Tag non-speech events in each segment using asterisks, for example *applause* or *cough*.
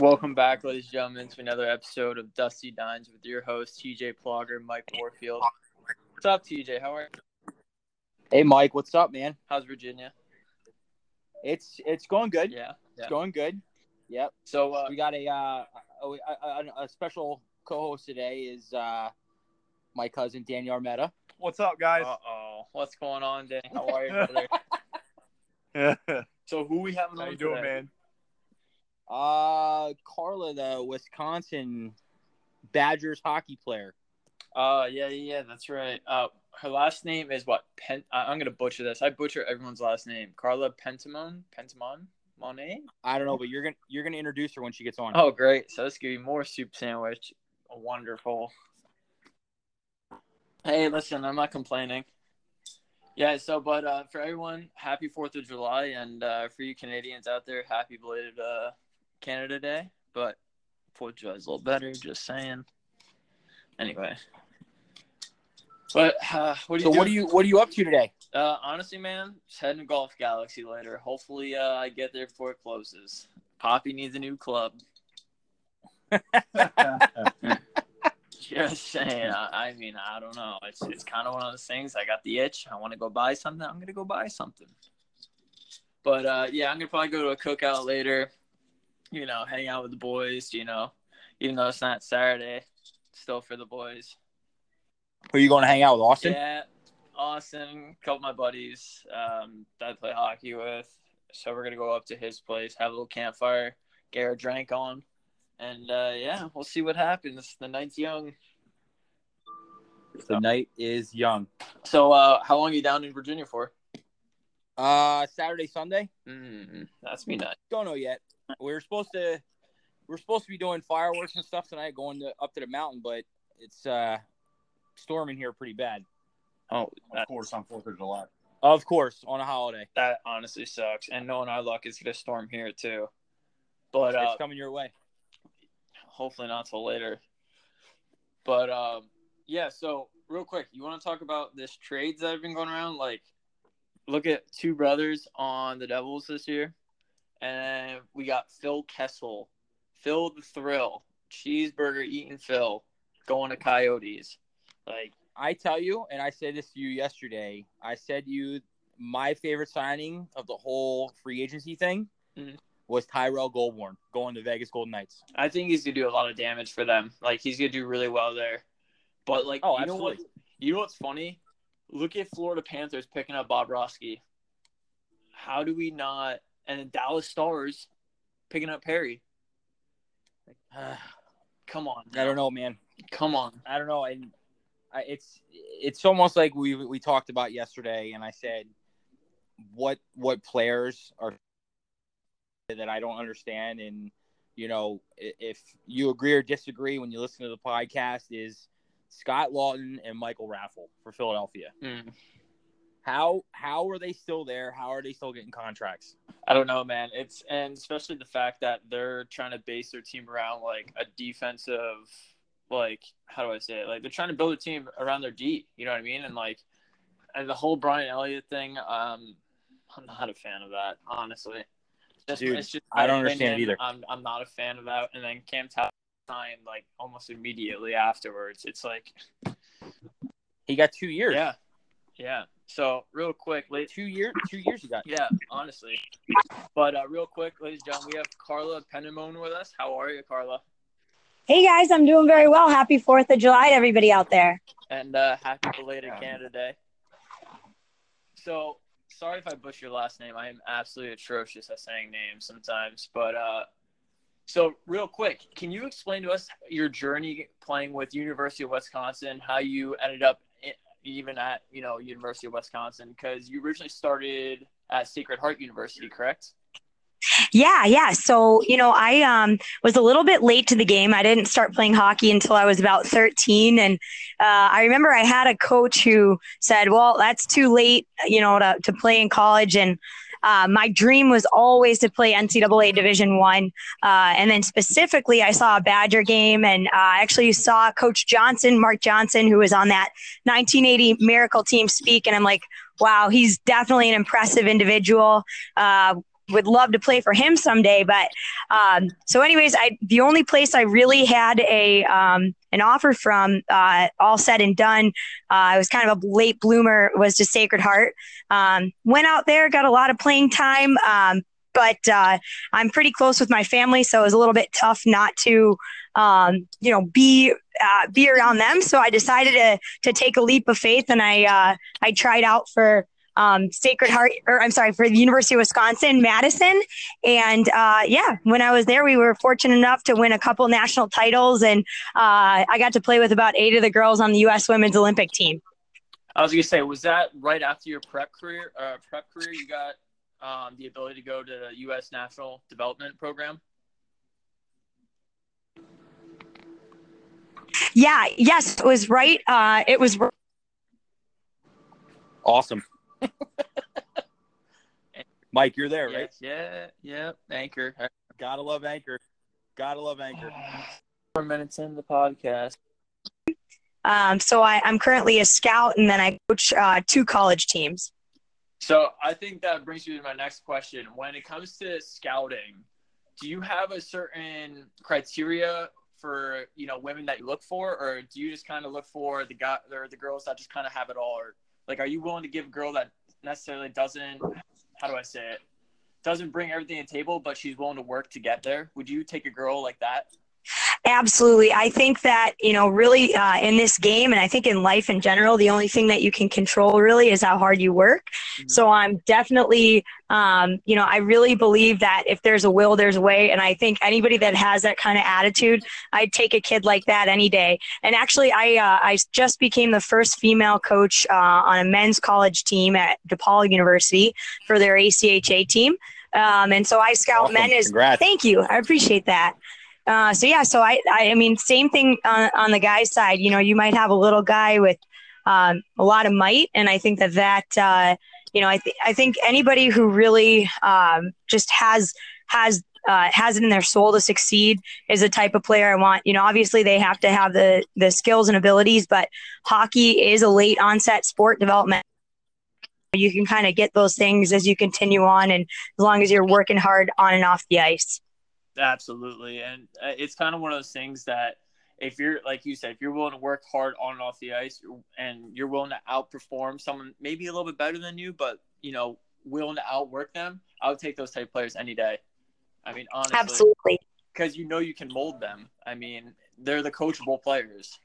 Welcome back, ladies and gentlemen, to another episode of Dusty Dines with your host, TJ Plogger, Mike Warfield. What's up, TJ? How are you? Hey, Mike, what's up, man? How's Virginia? It's it's going good. Yeah. It's going good. Yep. So, uh, We got a uh, a, a, a special co-host today is uh, my cousin Danny Armetta. What's up, guys? uh oh, what's going on, Danny? How are you, *laughs* brother? *laughs* So, who we having on you doing, today? man? Uh, Carla, the Wisconsin Badgers hockey player. Uh, yeah, yeah, yeah, that's right. Uh, her last name is what? Pen. I- I'm gonna butcher this. I butcher everyone's last name. Carla Pentamon. Pentamon. Monet. I don't know, but you're gonna you're gonna introduce her when she gets on. Oh, great. So let's give you more soup sandwich. Wonderful. Hey, listen, I'm not complaining. Yeah, so, but uh, for everyone, happy 4th of July. And uh, for you Canadians out there, happy belated uh, Canada Day. But 4th of July is a little better, just saying. Anyway. But uh, what do you so do? what are you what are you up to today? Uh, honestly, man, just heading to Golf Galaxy later. Hopefully, uh, I get there before it closes. Poppy needs a new club. *laughs* Just saying. I, I mean, I don't know. It's it's kind of one of those things. I got the itch. I want to go buy something. I'm gonna go buy something. But uh, yeah, I'm gonna probably go to a cookout later. You know, hang out with the boys. You know, even though it's not Saturday, still for the boys. Who are you going to hang out with, Austin? Yeah, Austin, a couple of my buddies um, that I play hockey with. So we're gonna go up to his place, have a little campfire, get our drink on, and uh, yeah, we'll see what happens. The night's young. The night is young. So, uh, how long are you down in Virginia for? Uh, Saturday, Sunday. Mm, that's me nuts. Don't know yet. We are supposed to we're supposed to be doing fireworks and stuff tonight, going to, up to the mountain, but it's uh storming here pretty bad. Oh, Of that, course, on Fourth of July. Of course, on a holiday, that honestly sucks. And knowing our luck, it's gonna storm here too. But uh, it's coming your way. hopefully not till later. But um, yeah. So real quick, you want to talk about this trades that have been going around? Like, look at two brothers on the Devils this year, and we got Phil Kessel, Phil the Thrill, cheeseburger eating Phil, going to Coyotes. Like, I tell you, and I said this to you yesterday. I said to you my favorite signing of the whole free agency thing Mhm. was Tyrell Goulbourne going to Vegas Golden Knights. I think he's gonna do a lot of damage for them. Like, he's gonna do really well there. But like, Oh, you know what? absolutely. You know what's funny? Look at Florida Panthers picking up Bobrovsky. How do we not? And then Dallas Stars picking up Perry. *sighs* Come on, I don't know, man. Come on. I don't know, and I, it's it's almost like we we talked about yesterday, and I said what what players are that I don't understand, and you know if you agree or disagree when you listen to the podcast is Scott Laughton and Michael Raffl for Philadelphia. Mm. How how are they still there? How are they still getting contracts? I don't know, man. It's and especially the fact that they're trying to base their team around like a defensive, like how do I say it? Like they're trying to build a team around their D. You know what I mean? And like, and the whole Brian Elliott thing, um, I'm not a fan of that, honestly. Just, Dude, it's just I don't my understand either. I'm I'm not a fan of that. And then Cam Talbot signed like almost immediately afterwards. It's like, He got two years. yeah, yeah. So real quick, late two years. Two years he got. yeah, honestly. But uh, real quick, ladies and gentlemen, we have Carla Penamone with us. How are you, Carla? Hey guys, I'm doing very well. Happy 4th of July to everybody out there. And uh, happy belated Yeah. Canada Day. So, sorry if I butcher your last name. I am absolutely atrocious at saying names sometimes. But uh, so real quick, can you explain to us your journey playing with University of Wisconsin? How you ended up i- even at you know University of Wisconsin? Because you originally started at Sacred Heart University, correct? Yeah, yeah. So, you know, I um, was a little bit late to the game. I didn't start playing hockey until I was about 13. And uh, I remember I had a coach who said, well, that's too late, you know, to, to play in college. And uh, my dream was always to play NCAA Division One, uh, and then specifically, I saw a Badger game, and uh, I actually saw Coach Johnson, Mark Johnson, who was on that 1980 Miracle team, speak, and I'm like, wow, he's definitely an impressive individual. Uh, would love to play for him someday. But um, so, anyways, I the only place I really had a um, an offer from, uh, all said and done, uh, I was kind of a late bloomer, was to Sacred Heart. Um, went out there, got a lot of playing time. Um, but uh, I'm pretty close with my family, so it was a little bit tough not to, um, you know, be uh, be around them. So I decided to to take a leap of faith, and I uh, I tried out for um, Sacred Heart, or I'm sorry, for the University of Wisconsin Madison. And uh, yeah, when I was there, we were fortunate enough to win a couple national titles, and uh, I got to play with about eight of the girls on the U.S. Women's Olympic team. I was gonna say, was that right after your prep career? Uh, prep career, you got um, the ability to go to the U.S. National Development Program. Yeah, yes, it was right. Uh, it was Awesome. Mike, you're there, Yeah, right? yeah, yeah. Anchor. Gotta love Anchor. Gotta love Anchor. Four minutes in the podcast. Um, so I, I'm currently a scout, and then I coach uh, two college teams. So I think that brings me to my next question. When it comes to scouting, do you have a certain criteria for you know women that you look for, or do you just kind of look for the guy or the girls that just kind of have it all, or like are you willing to give a girl that necessarily doesn't how do I say it doesn't bring everything to the table, but she's willing to work to get there? Would you take a girl like that? Absolutely. I think that, you know, really uh, in this game, and I think in life in general, the only thing that you can control really is how hard you work. Mhm. So I'm definitely, um, you know, I really believe that if there's a will, there's a way. And I think anybody that has that kind of attitude, I'd take a kid like that any day. And actually, I, uh, I just became the first female coach uh, on a men's college team at DePaul University for their ACHA team. Um, and so I scout Awesome. men as Congrats. Thank you. I appreciate that. Uh, so yeah, so I, I, mean, same thing on, on the guy's side. You know, you might have a little guy with um, a lot of might, and I think that that uh, you know, I th- I think anybody who really um, just has has uh, has it in their soul to succeed is the type of player I want. You know, obviously they have to have the the skills and abilities, but hockey is a late onset sport development. You can kind of get those things as you continue on, and as long as you're working hard on and off the ice. Absolutely, and uh, it's kind of one of those things that if you're like you said, if you're willing to work hard on and off the ice, and you're willing to outperform someone maybe a little bit better than you, but you know, willing to outwork them, I would take those type of players any day. I mean, honestly, Absolutely. because you know you can mold them. I mean, they're the coachable players.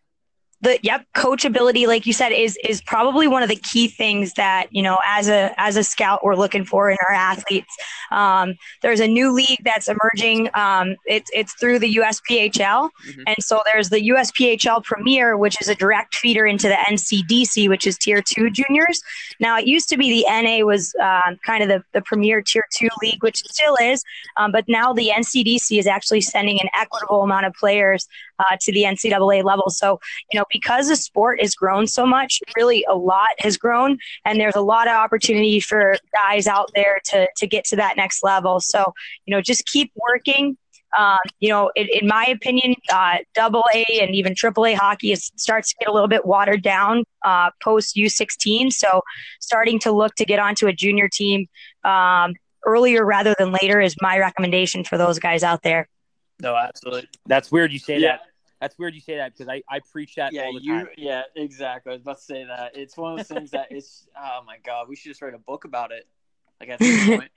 The yep coachability like you said is is probably one of the key things that you know as a as a scout we're looking for in our athletes. Um, there's a new league that's emerging um, it's it's through the usphl Mhm. and so there's the usphl premier which is a direct feeder into the ncdc which is tier two juniors. Now it used to be the na was um, kind of the, the premier tier two league which still is um, but now the ncdc is actually sending an equitable amount of players uh, to the ncaa level. So you know, because the sport has grown so much, really a lot has grown, and there's a lot of opportunity for guys out there to to get to that next level. So, you know, just keep working. Um, you know, in, in my opinion, uh, double A and even triple A hockey is, starts to get a little bit watered down uh, post U16. So, starting to look to get onto a junior team um, earlier rather than later is my recommendation for those guys out there. No, absolutely. That's weird you say Yeah. that. That's weird you say that because I, I preach that Yeah, all the you. time. Yeah, exactly. I was about to say that. It's one of those things that it's. Oh my god, we should just write a book about it. Like at this *laughs* point.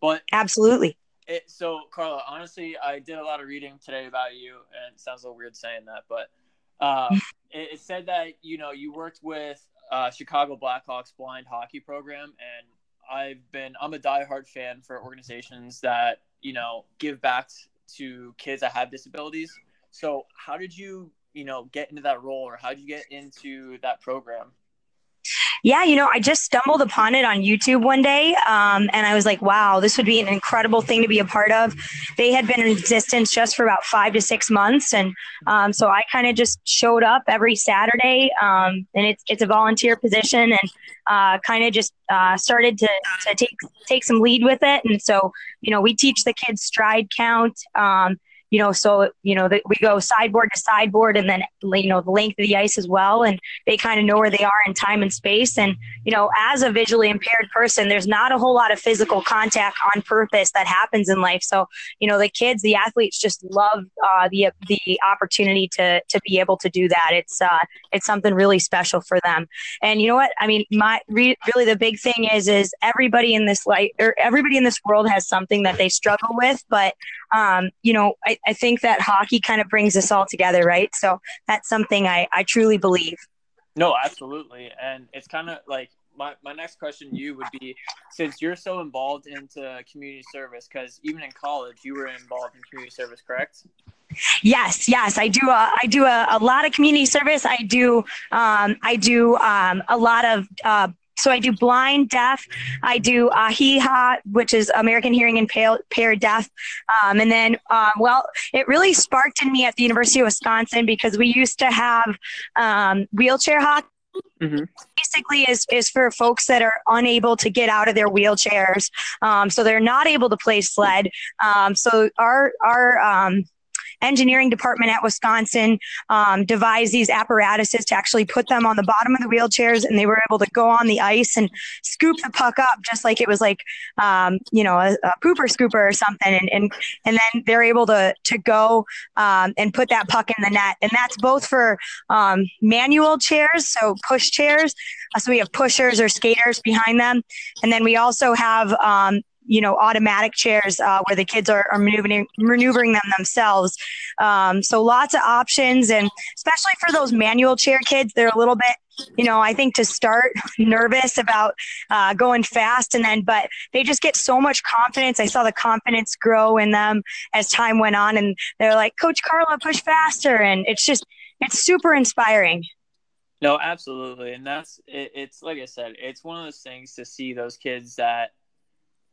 But Absolutely. it, so, Carla, honestly, I did a lot of reading today about you, and it sounds a little weird saying that, but um, *laughs* it, it said that you know you worked with uh, Chicago Blackhawks blind hockey program, and I've been I'm a diehard fan for organizations that you know give back to kids that have disabilities. So, how did you you know get into that role, or how did you get into that program? Yeah, you know, I just stumbled upon it on YouTube one day, um, and I was like, "Wow, this would be an incredible thing to be a part of." They had been in existence just for about five to six months, and um, so I kind of just showed up every Saturday, um, and it's it's a volunteer position, and uh, kind of just uh, started to, to take take some lead with it, and so you know, we teach the kids stride count. Um, you know, so you know that we go sideboard to sideboard, and then you know the length of the ice as well, and they kind of know where they are in time and space. And you know, as a visually impaired person, there's not a whole lot of physical contact on purpose that happens in life. So you know, the kids, the athletes, just love uh, the the opportunity to to be able to do that. It's uh, it's something really special for them. And you know what? I mean, my re- really the big thing is is everybody in this life or everybody in this world has something that they struggle with, but um, you know, I, I think that hockey kind of brings us all together, right? So that's something I, I truly believe. No, absolutely. And it's kind of like my, my next question to you would be since you're so involved into community service, because even in college, you were involved in community service, correct? Yes, yes, I do. A, I do a, a lot of community service. I do. Um, I do um, a lot of uh, so I do blind, deaf. I do AHIHA, which is American Hearing Impaired Deaf. Um, and then, um, well, it really sparked in me at the University of Wisconsin because we used to have um, wheelchair hockey. Mm-hmm. Basically, is is for folks that are unable to get out of their wheelchairs, um, so they're not able to play sled. Um, so our our um, engineering department at Wisconsin um, devised these apparatuses to actually put them on the bottom of the wheelchairs, and they were able to go on the ice and scoop the puck up just like it was like um, you know a, a, pooper scooper or something, and and and then they're able to to go um, and put that puck in the net, and that's both for um, manual chairs, so push chairs. Uh, so we have pushers or skaters behind them, and then we also have um, you know automatic chairs uh, where the kids are, are maneuvering maneuvering them themselves. Um, so lots of options and especially for those manual chair kids they're a little bit you know i think to start *laughs* nervous about uh, going fast and then but they just get so much confidence. I saw the confidence grow in them as time went on and they're like coach carla push faster and it's just it's super inspiring. No absolutely and that's it, it's like i said it's one of those things to see those kids that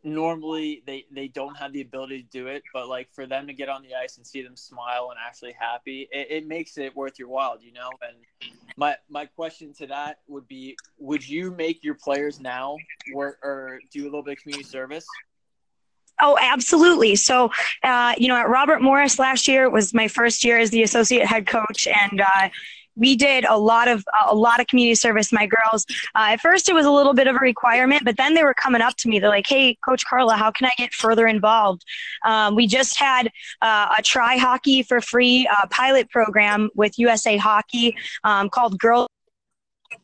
normally they they don't have the ability to do it but like for them to get on the ice and see them smile and actually happy it, it makes it worth your while you know and my my question to that would be would you make your players now work or do a little bit of community service Oh, absolutely. So, uh, you know, at Robert Morris last year was my first year as the associate head coach, and uh, we did a lot of a lot of community service. My girls. Uh, at first, it was a little bit of a requirement, but then they were coming up to me. They're like, "Hey, Coach Carla, how can I get further involved?" Um, we just had uh, a try hockey for free uh, pilot program with USA Hockey um, called Girls.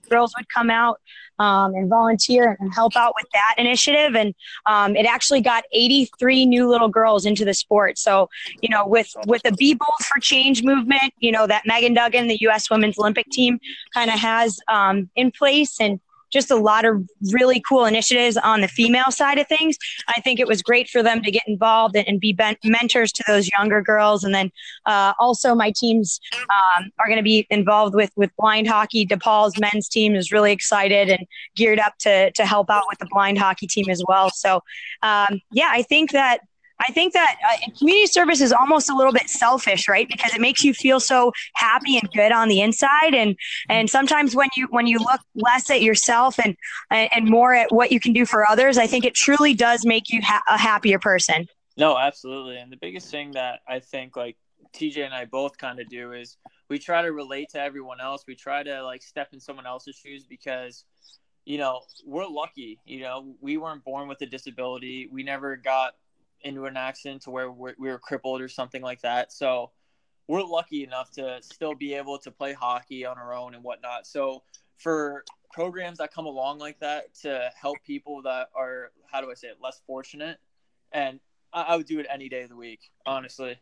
Girls would come out um, and volunteer and help out with that initiative. And um, it actually got 83 new little girls into the sport. So, you know, with with the Be Bold for Change movement, you know, that Megan Duggan, the U.S. Women's Olympic team, kind of has um, in place and just a lot of really cool initiatives on the female side of things. I think it was great for them to get involved and, and be ben- mentors to those younger girls. And then uh, also my teams um, are going to be involved with with blind hockey. DePaul's men's team is really excited and geared up to to help out with the blind hockey team as well. So um, yeah, I think that I think that uh, community service is almost a little bit selfish, right? Because it makes you feel so happy and good on the inside, and and sometimes when you when you look less at yourself and and more at what you can do for others, I think it truly does make you ha- a happier person. No, absolutely. And the biggest thing that I think like TJ and I both kind of do is we try to relate to everyone else. We try to like step in someone else's shoes because you know, we're lucky. You know, we weren't born with a disability. We never got into an accident to where we were crippled or something like that. So we're lucky enough to still be able to play hockey on our own and whatnot. So for programs that come along like that to help people that are how do I say it less fortunate, and I, I would do it any day of the week, honestly.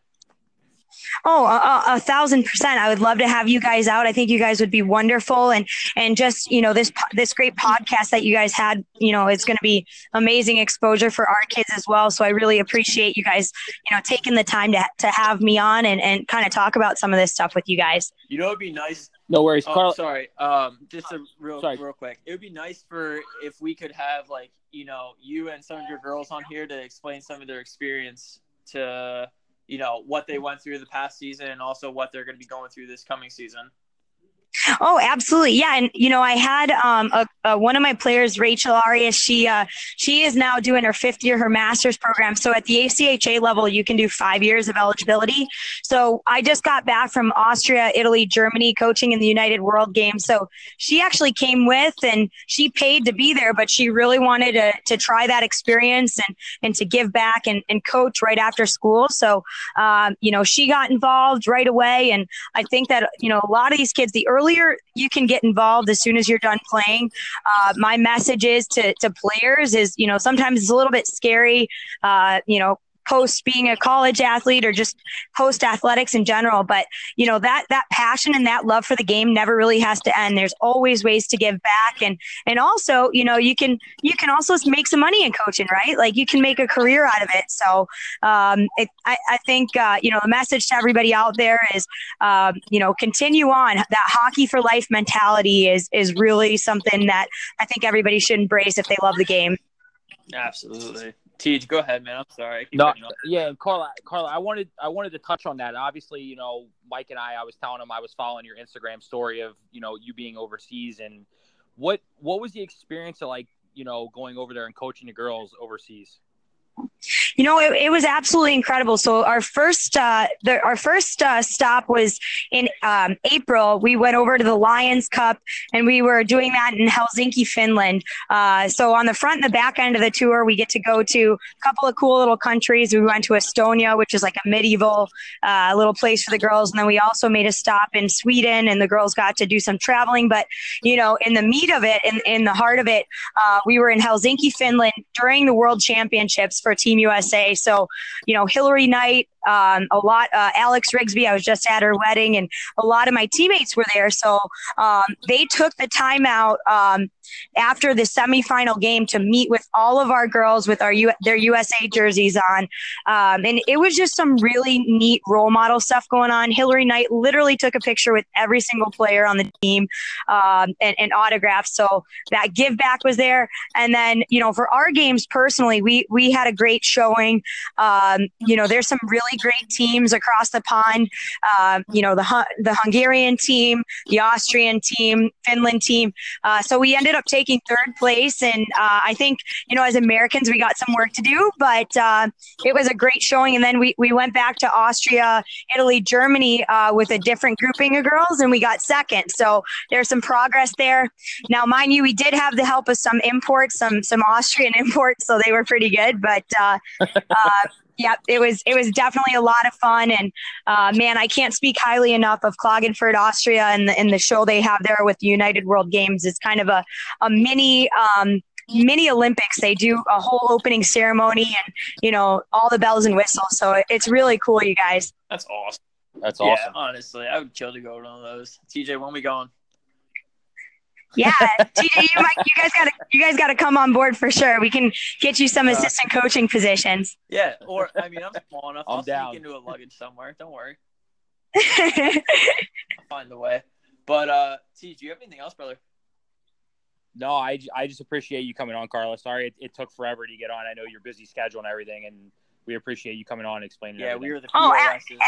Oh, a, a, thousand percent. I would love to have you guys out. I think you guys would be wonderful. And, and just, you know, this, this great podcast that you guys had, you know, it's going to be amazing exposure for our kids as well. So I really appreciate you guys, you know, taking the time to, to have me on and, and kind of talk about some of this stuff with you guys. You know, it'd be nice. No worries. Oh, Carl. Sorry. Um, just a real, sorry. real quick. It would be nice for if we could have like, you know, you and some of your girls on here to explain some of their experience to, you know what they mm. went through the past season and also what they're going to be going through this coming season. Oh, absolutely. Yeah. And, you know, I had um, a, uh, one of my players, Rachel Arias, she uh, she is now doing her fifth year her master's program. So at the ACHA level, you can do five years of eligibility. So I just got back from Austria, Italy, Germany, coaching in the United World Games. So she actually came with, and she paid to be there, but she really wanted to to try that experience and and to give back and, and coach right after school. So um, you know she got involved right away, and I think that you know a lot of these kids, the earlier you can get involved, as soon as you're done playing. Uh, my message is to to players is you know sometimes it's a little bit scary. Uh, you know, post being a college athlete or just post athletics in general but you know that that passion and that love for the game never really has to end. There's always ways to give back and and also you know you can you can also make some money in coaching right? Like you can make a career out of it. So um, it, I, I think uh, you know the message to everybody out there is um, you know continue on. That hockey for life mentality is is really something that I think everybody should embrace if they love the game. Absolutely. Teach, go ahead, man. I'm sorry. No, cutting you off. yeah, Carla, Carla, I wanted I wanted to touch on that. Obviously, you know, Mike and I, I was telling him I was following your Instagram story of you know you being overseas and what what was the experience of like you know going over there and coaching the girls overseas? You know, it, it was absolutely incredible. So our first, uh, the, our first uh, stop was in um, April. We went over to the Lions Cup, and we were doing that in Helsinki, Finland. Uh, so on the front and the back end of the tour, we get to go to a couple of cool little countries. We went to Estonia, which is like a medieval uh, little place for the girls, and then we also made a stop in Sweden, and the girls got to do some traveling. But you know, in the meat of it, in in the heart of it, uh, we were in Helsinki, Finland during the World Championships for Team USA. So, you know, Hilary Knight, um, a lot, uh, Alex Rigsby, I was just at her wedding, and a lot of my teammates were there. So um, they took the time out um, after the semifinal game to meet with all of our girls with our U- their USA jerseys on, um, and it was just some really neat role model stuff going on. Hilary Knight literally took a picture with every single player on the team um, and, and autographs. So that give back was there, and then you know for our games personally, we we had a great showing. Um, you know, there's some really great teams across the pond. Um, you know, the the Hungarian team, the Austrian team, Finland team. Uh, so we ended up taking third place, and uh, I think you know as Americans we got some work to do, but uh, it was a great showing. And then we we went back to Austria, Italy, Germany uh, with a different grouping of girls, and we got second. So there's some progress there. Now, mind you, we did have the help of some imports, some some Austrian *laughs* imports, so they were pretty good. But *laughs* uh, it was it was definitely a lot of fun, and uh, man, I can't speak highly enough of Klagenfurt, Austria, and the, and the show they have there with United World Games. It's kind of a a mini. Um, mini olympics they do a whole opening ceremony and you know all the bells and whistles so it's really cool you guys That's awesome. That's Yeah, awesome. honestly, I would kill to go to one of those. TJ, when we going? Yeah tj you might you guys gotta you guys gotta come on board for sure we can get you some assistant coaching positions Yeah, or I mean, I'm small enough. I'm I'll down. sneak into a luggage somewhere. Don't worry, *laughs* I'll find a way. But uh, T, do you have anything else, brother? No, I, I just appreciate you coming on, Carla. Sorry it, it took forever to get on. I know your busy schedule and everything, and we appreciate you coming on and explaining. Yeah, everything. we were the Oh, POSs. Sorry.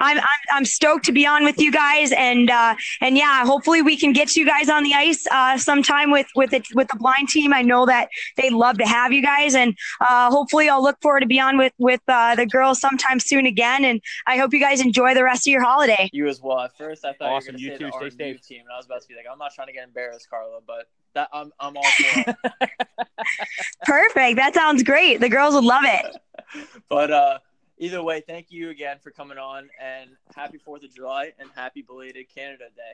I'm, I'm I'm stoked to be on with you guys, and uh, and yeah, hopefully we can get you guys on the ice uh, sometime with with it with the blind team. I know that they'd love to have you guys, and uh, hopefully I'll look forward to be on with with uh, the girls sometime soon again. And I hope you guys enjoy the rest of your holiday. You as well. At first, I thought Awesome. you were going to say too. the Stay R&B safe. team, and I was about to be like, I'm not trying to get embarrassed, Carla, but that I'm I'm all for it. *laughs* Perfect. That sounds great. The girls would love it. *laughs* but uh, either way, thank you again for coming on, and happy Fourth of July and happy belated Canada Day.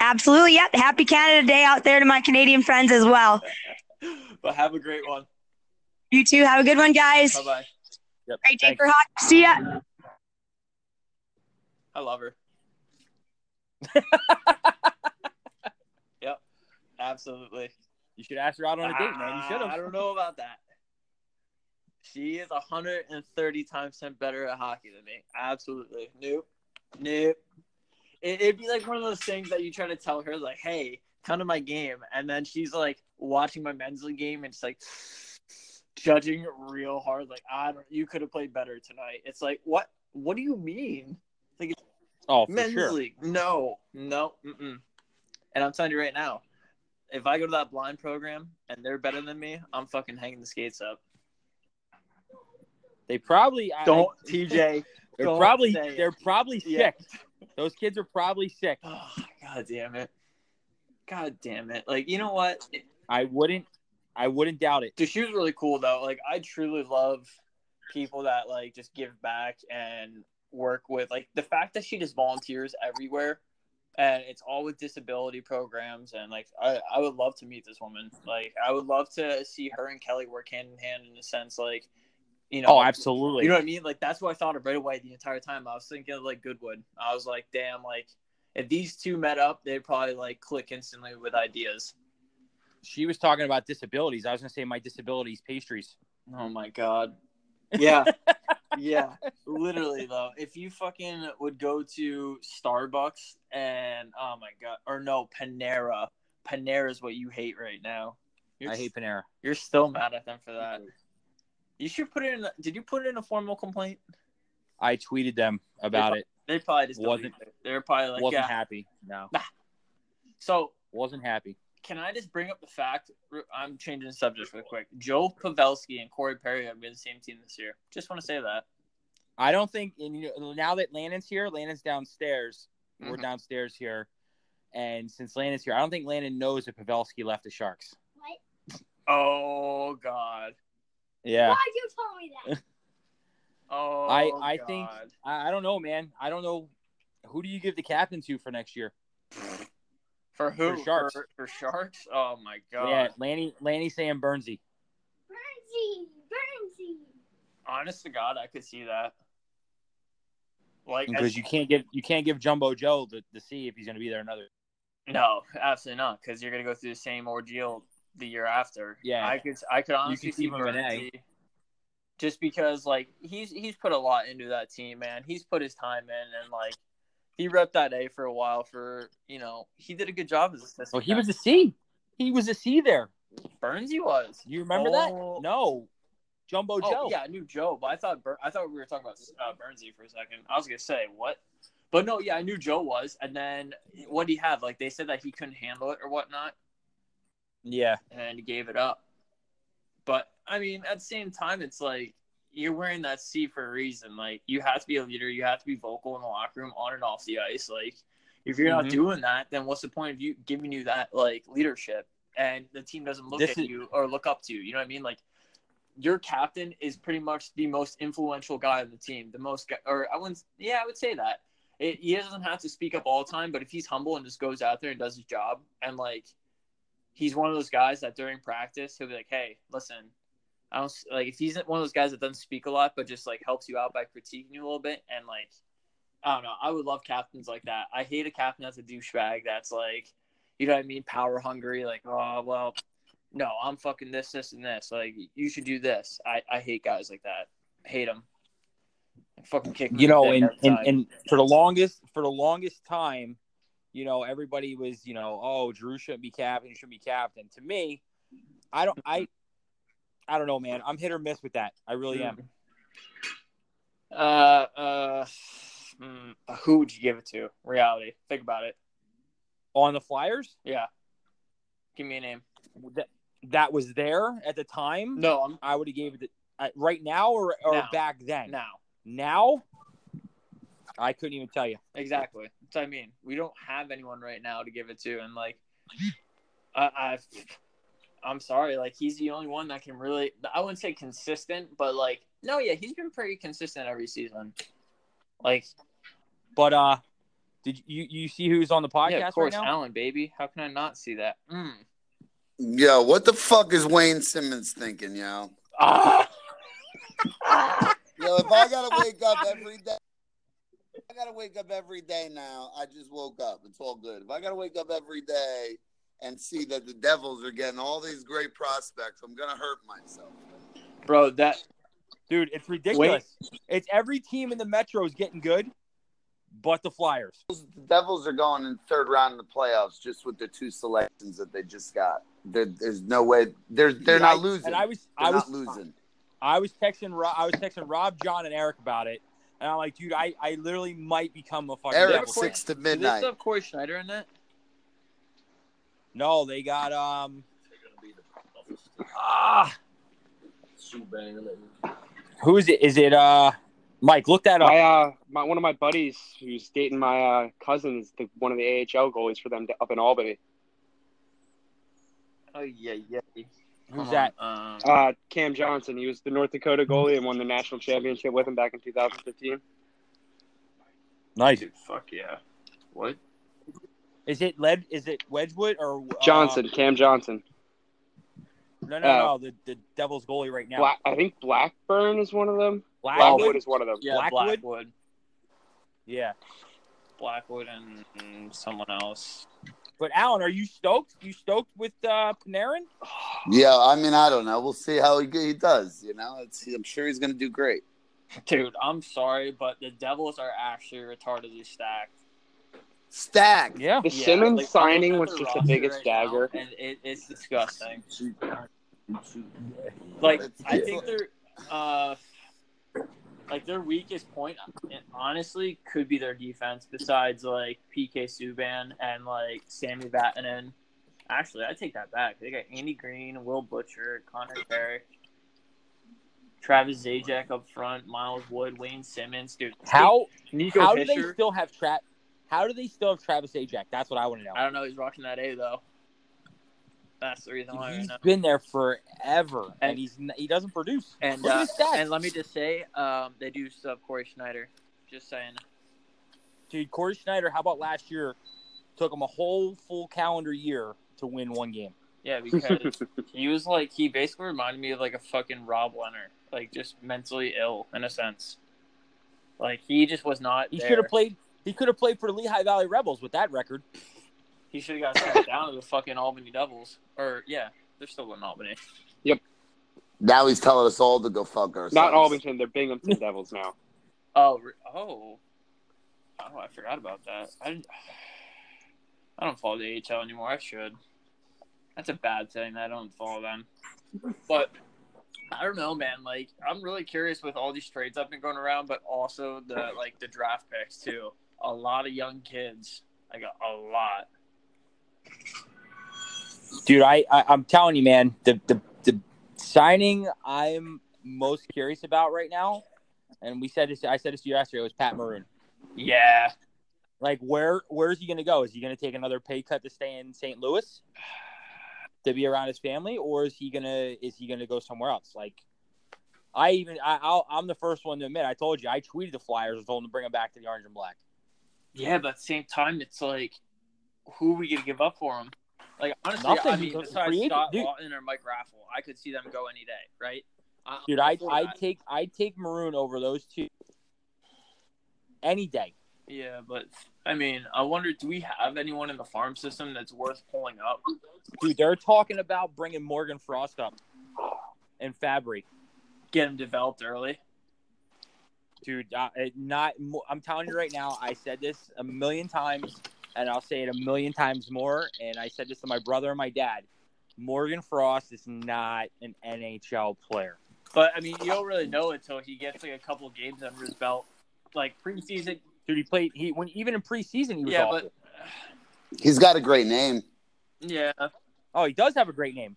Absolutely. Yep. Happy Canada Day out there to my Canadian friends as well. *laughs* But have a great one. You too. Have a good one, guys. Bye bye. Yep. Great day Thanks. for hockey. See ya. I love her. *laughs* yep, absolutely. You should ask her out on a date, man. You should Ah, I don't know about that. She is 130 times 10 better at hockey than me. Absolutely. Nope. Nope. It, it'd be like one of those things that you try to tell her, like, hey, come to my game. And then she's like watching my men's league game and it's like judging real hard. Like, I don't, you could have played better tonight. It's like, what? What do you mean? Like, Oh, for men's sure. league? No, no. Mm-mm. And I'm telling you right now, if I go to that blind program and they're better than me, I'm fucking hanging the skates up. They probably Don't *laughs* I- TJ. They're don't probably they're probably Yeah. sick. Those kids are probably sick. Oh, God damn it. God damn it. Like, you know what? I wouldn't I wouldn't doubt it. Dude, she was really cool though. Like I truly love people that like just give back and work with like the fact that she just volunteers everywhere and it's all with disability programs and like I, I would love to meet this woman. Like I would love to see her and Kelly work hand in hand in a sense like you know Oh, absolutely. you know what I mean? Like that's what I thought of right away the entire time. I was thinking of like Goodwood. I was like, damn, like if these two met up, they'd probably like click instantly with ideas. she was talking about disabilities. I was gonna say my disabilities pastries. Oh my god. Yeah. *laughs* yeah. Literally though. If you fucking would go to Starbucks and oh my god or no, Panera. Panera is what you hate right now. You're, I hate Panera. you're still mad at them for that. You should put it in did you put it in a formal complaint? I tweeted them about it. They probably just Wasn't- They're probably like Wasn't yeah. happy. No, So wasn't happy. can I just bring up the fact? I'm changing the subject real quick. Joe Pavelski and Corey Perry have been the same team this year. Just want to say that. I don't think. And you know, now that Landon's here, Landon's downstairs. We're Mhm. downstairs here, and since Landon's here, I don't think Landon knows that Pavelski left the Sharks. What? Oh God. Yeah, Why'd you tell me that? *laughs* Oh. I I think I, I don't know, man. I don't know. Who do you give the captain to for next year? for who for Sharks. For, for sharks. Oh my God. Yeah, Lanny Lanny Sam Bernsey. Bernsey, Bernsey. Honest to God, I could see that. Like because as- you can't give you can't give Jumbo Joe the, the C if he's going to be there another. no, absolutely not, because you're gonna go through the same ordeal the year after. Yeah. I could I could honestly could see keep him an A. Just because like he's he's put a lot into that team, man. He's put his time in, and like he repped that A for a while. For you know, he did a good job as a assistant. Well, he was a C. He was a C there. Burns. He was. You remember Oh. that? No, Jumbo Oh Joe. yeah, I knew Joe, but I thought Bur- I thought we were talking about uh, Bernsey for a second. I was gonna say what, but no, yeah, I knew Joe was, and then what did he have? Like they said that he couldn't handle it or whatnot, yeah. and gave it up. But I mean, at the same time, it's like you're wearing that C for a reason. Like you have to be a leader, you have to be vocal in the locker room, on and off the ice. Like if you're not Mhm. doing that, then what's the point of you giving you that like leadership? And the team doesn't look This at is- you or look up to you. You know what I mean? Like your captain is pretty much the most influential guy on the team. The most, or I wouldn't. Yeah, I would say that. It, he doesn't have to speak up all the time, but if he's humble and just goes out there and does his job, and like he's one of those guys that during practice he'll be like, "Hey, listen, I don't like if he's one of those guys that doesn't speak a lot, but just like helps you out by critiquing you a little bit, and like I don't know, I would love captains like that. I hate a captain that's a douchebag that's like, you know what I mean, power hungry, like oh well, no, I'm fucking this, this, and this. Like you should do this. I I hate guys like that. I hate them. Fucking kick. You know, and, and and for the longest for the longest time, you know, everybody was, you know, oh, Drew shouldn't be captain, shouldn't be captain. To me, I don't I I don't know, man. I'm hit or miss with that. I really am. Uh, uh, mm, who would you give it to? Reality. Think about it. On the Flyers, Yeah. Give me a name. that, that was there at the time. No, I'm I would have gave it to, uh, right now or, or Now. back then. now. Now, I couldn't even tell you. Exactly. That's what I mean. We don't have anyone right now to give it to, and like, I, I, I'm sorry. Like, he's the only one that can really. I wouldn't say consistent, but like, no, yeah, he's been pretty consistent every season. Like, But uh, did you you see who's on the podcast yeah, of course, right now? Allen, baby. How can I not see that? Mm. Yo, what the fuck is Wayne Simmonds thinking, yo? Ah. Yo, if I gotta wake up every day, I gotta wake up every day now. I just woke up. It's all good. If I gotta wake up every day and see that the Devils are getting all these great prospects, I'm gonna hurt myself. Bro, that Dude, it's ridiculous. It's every team in the Metro is getting good, but the Flyers. The Devils are going in third round of the playoffs just with the two selections that they just got. There, there's no way they're they're not losing. And I was they're I was losing. I was texting Rob, I was texting Rob, John, and Eric about it, and I'm like, dude, I, I literally might become a fucking Eric Devil fan. six to Is this midnight. have Cory Schneider in that? No, they got um. Ah, who is it? Is it uh? Mike, look that up. My uh, my one of my buddies who's dating my uh cousin is the one of the AHL goalies for them up in Albany. Oh yeah, yeah. Who's that? Um, Uh, Cam Johnson. He was the North Dakota goalie and won the national championship with him back in 2015. Nice. dude, fuck yeah. What? Is it led? Is it Wedgwood or uh, Johnson, Cam Johnson. No, no, Uh, no. The the Devils goalie right now. Black, I think Blackburn is one of them. Blackwood. Blackwood is one of them. Yeah, Blackwood? Blackwood. Yeah. Blackwood and, and someone else. But Alan, are you stoked? You stoked with uh, Panarin? Yeah, I mean, I don't know. We'll see how he, he does. You know, it's, I'm sure he's going to do great. Dude, I'm sorry, but the Devils are actually retardedly stacked. Stacked. Yeah. The Yeah, Simmonds like, signing was just the biggest roster right now, dagger. and it, it's disgusting. Like, I think they're, uh, like their weakest point, honestly, could be their defense. Besides, like PK Subban and like Sammy Vatanen. Actually, I take that back. They got Andy Greene, Will Butcher, Connor Carrick, Travis Zajac up front, Miles Wood, Wayne Simmonds, dude. How Nico how do they still have Tra- How do they still have Travis Zajac? That's what I want to know. I don't know. He's rocking that A though. That's the reason why. I He's know. been there forever, and, And- he's he doesn't produce. And uh, and let me just say, um, they do sub Cory Schneider. Just saying. Dude, Cory Schneider, how about last year? Took him a whole full calendar year to win one game. Yeah, because *laughs* he was like he basically reminded me of like a fucking Rob Leonard, like just mentally ill in a sense. Like he just was not. He should have played. He could have played for the Lehigh Valley Rebels with that record. He should have got sent *coughs* down to the fucking Albany Devils. Or yeah, they're still in Albany. Yep. Now he's telling us all to go fuck ourselves. Not Albington, they're Binghamton Devils now. *laughs* Oh, oh, oh! I forgot about that. I didn't. *sighs* I don't follow the AHL anymore. I should. That's a bad thing. I don't follow them. But I don't know, man. Like I'm really curious with all these trades I've been going around, but also the like the draft picks too. A lot of young kids. Like a, a lot. Dude, I, I I'm telling you, man, the the the signing I'm most curious about right now, and we said this. I said this to you yesterday. It was Pat Maroon. Yeah. Like, where where's he going to go? Is he going to take another pay cut to stay in St. Louis to be around his family, or is he gonna is he gonna go somewhere else? Like, I even I, I'll, I'm the first one to admit. I told you I tweeted the Flyers and told them to bring him back to the orange and black. Yeah, but at the same time, it's like, who are we gonna give up for him? Like honestly, Nothing. I mean, besides Scott dude. Laughton or Mike Raffl, I could see them go any day, right? Dude, I I take I take Maroon over those two any day. Yeah, but I mean, I wonder, do we have anyone in the farm system that's worth pulling up? Dude, they're talking about bringing Morgan Frost up and Farabee. Get him developed early. Dude, uh, not. I'm telling you right now. I said this a million times, and I'll say it a million times more. And I said this to my brother and my dad. Morgan Frost is not an NHL player. But I mean, you don't really know until he gets like a couple games under his belt, like preseason. Dude, he played. He when even in preseason he was Yeah, awful. but He's got a great name. yeah, Oh, he does have a great name.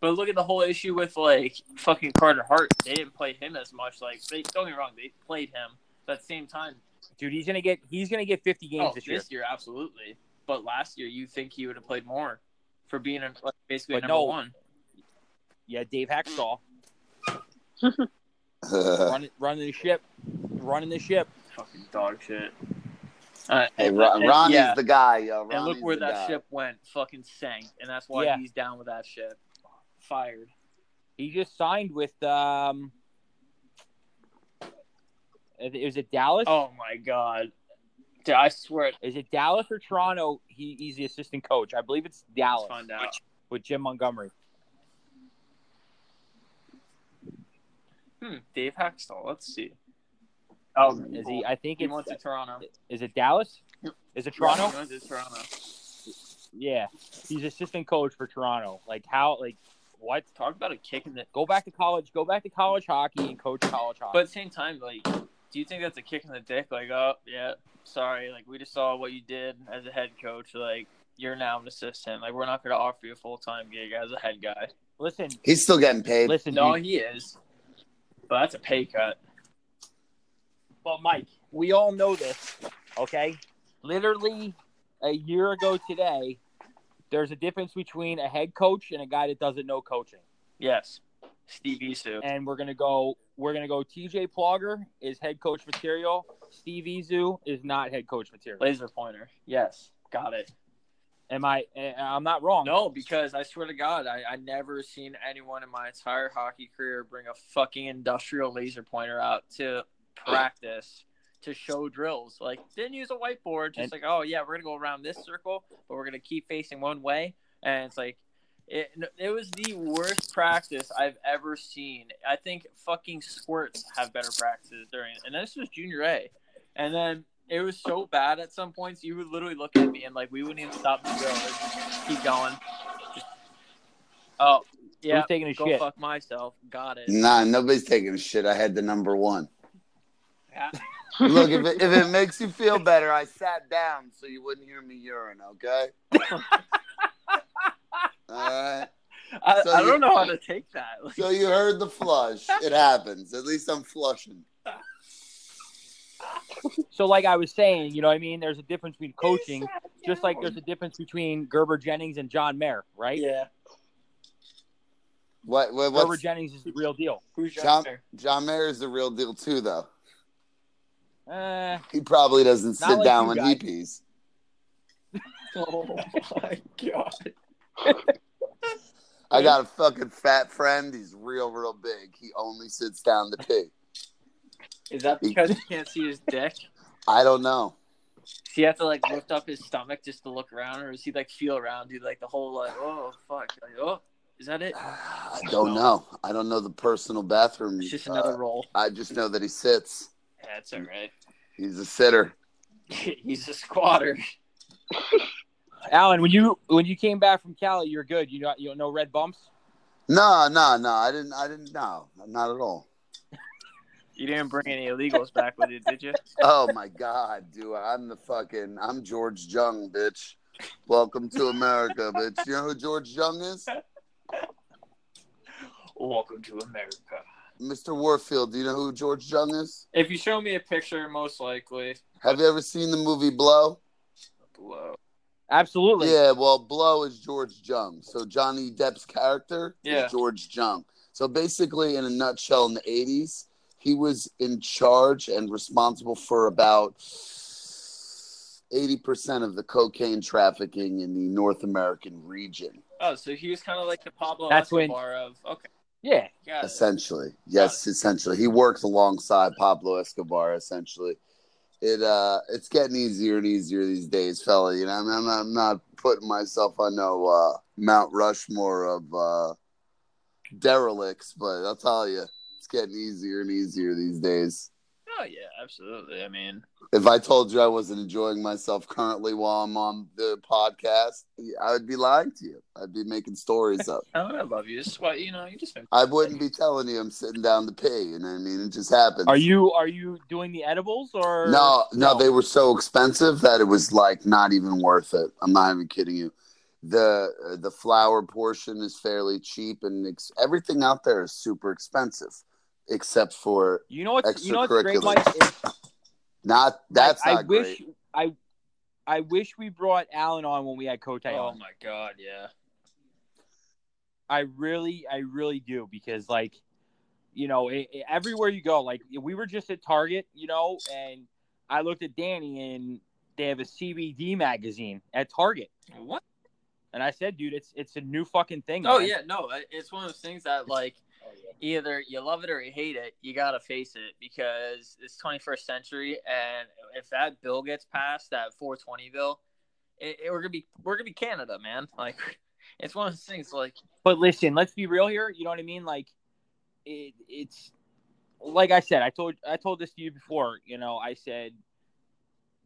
but look at the whole issue with like fucking Carter Hart. They didn't play him as much. Like, they don't get me wrong, they played him, but at the same time, Dude, he's gonna get. He's gonna get 50 games oh, this year. this year absolutely. But last year, you think he would have played more for being a, like, basically a But number no. one. Yeah, Dave Hacksaw Uh, *laughs* running running the ship, running the ship. Fucking dog shit. Uh, hey, and- Ron, and- Ronnie's yeah. the guy, yo. And look where that guy. ship went. Fucking sank. And that's why Yeah. he's down with that ship. Fired. He just signed with um. Is it Dallas? Oh my god. Dude, I swear. Is it Dallas or Toronto? He, he's the assistant coach. I believe it's Dallas Let's find out. with Jim Montgomery. Hmm. Dave Hakstol. Let's see. Oh, Is he? I think He it's. went to Toronto. Is it Dallas? Is it Toronto? He went to Toronto. Yeah, he's assistant coach for Toronto. Like how? Like what? Talk about a kick in the. Go back to college. Go back to college hockey and coach college hockey. But at the same time, like, do you think that's a kick in the dick? Like, oh yeah, sorry. Like we just saw what you did as a head coach. Like, you're now an assistant. Like we're not going to offer you a full time gig as a head guy. Listen, He's still getting paid. listen. No, dude, he is, but that's a pay cut. but Mike, we all know this, okay? Literally a year ago today, there's a difference between a head coach and a guy that doesn't know coaching. Yes, Steve Isu. And we're gonna go. We're gonna go. TJ Plogger is head coach material. Steve Izu is not head coach material. Laser pointer. Yes, got it. Am I? eh, I'm not wrong. No, because I swear to God, I, I never seen anyone in my entire hockey career bring a fucking industrial laser pointer out to practice to show drills. Like, didn't use a whiteboard, just And- like, oh yeah, we're gonna go around this circle, but we're gonna keep facing one way, and it's like. It, it was the worst practice I've ever seen. I think fucking squirts have better practices during, and this was junior A, and then it was so bad at some points you would literally look at me and like we wouldn't even stop the drill. Just keep going. Just- oh yeah, Who's taking a go shit? fuck myself. Got it. Nah, nobody's taking a shit. I had the number one. Yeah. *laughs* Look, if it, if it makes you feel better, I sat down so you wouldn't hear me urine, okay? *laughs* All right. I, So I you- don't know how to take that. Like, *laughs* So you heard the flush. It happens. At least I'm flushing. So, like I was saying, you know, what I mean, there's a difference between coaching, just like there's a difference between Gerber Jennings and John Mayer, right? yeah. What? what Gerber Jennings is the real deal. Who's John, John? John Mayer is the real deal too, though. Uh, He probably doesn't sit like down you when he guys. pees. *laughs* Oh my god. *laughs* I got a fucking fat friend. He's real, real big. He only sits down to pee. Is that because you can't see his dick? I don't know. Does he have to like lift up his stomach just to look around, or does he like feel around, do like the whole like, oh fuck, like, oh, is that it? *sighs* I don't know. I don't know the personal bathroom. It's just another Uh, roll. I just know that he sits. That's all right. He's a sitter. *laughs* He's a squatter. *laughs* Alan, when you when you came back from Cali, you're good. You know, you know no red bumps. No, no, no. I didn't. I didn't. No, not at all. You didn't bring any illegals back with you, did you? *laughs* Oh my God, dude! I'm the fucking. I'm George Jung, bitch. Welcome to America, bitch. You know who George Jung is? Welcome to America. Mr. Warfield. Do you know who George Jung is? If you show me a picture, most likely. Have you ever seen the movie Blow? Blow. Absolutely. Yeah, well, Blow is George Jung. So Johnny Depp's character Yeah. is George Jung. So basically, in a nutshell, in the 80s, he was in charge and responsible for about 80% of the cocaine trafficking in the North American region. Oh, so he was kind of like the Pablo That's when- Escobar of okay, Yeah. got it. Essentially. Yes, essentially. He works alongside Pablo Escobar, essentially. It uh it's getting easier and easier these days, fella. You know, I mean, I'm not, I'm not putting myself on no uh Mount Rushmore of uh derelicts, but I'll tell you, it's getting easier and easier these days. Oh yeah, absolutely. I mean, If I told you I wasn't enjoying myself currently while I'm on the podcast, I would be lying to you. I'd be making stories up. *laughs* oh, I love you. It's what you know. You just I wouldn't be telling you I'm sitting down to pee. You know what I mean? It just happens. Are you are you doing the edibles or No, no, they were so expensive that it was like not even worth it. I'm not even kidding you. The uh, the flour portion is fairly cheap, and ex- everything out there is super expensive, except for You know what's you know what's great, Mike? Extracurriculars. Not. That's I, not I wish great. I I wish we brought Alan on when we had Cote Oh on. my god, yeah. I really, I really do because like, you know, it, it- everywhere you go, like we were just at Target, you know, and I looked at Danny and they have a CBD magazine at Target, What? and I said, dude, it's it's a new fucking thing. Oh man. yeah, no. It's one of those things that like either you love it or you hate it. You gotta face it because it's 21st century, and if that bill gets passed, that 420 bill, it, it- we're gonna be we're gonna be Canada, man. *laughs* Like, it's one of those things. Like, But listen, let's be real here. You know what I mean? Like, it, it's like I said. I told I told this to you before. You know, I said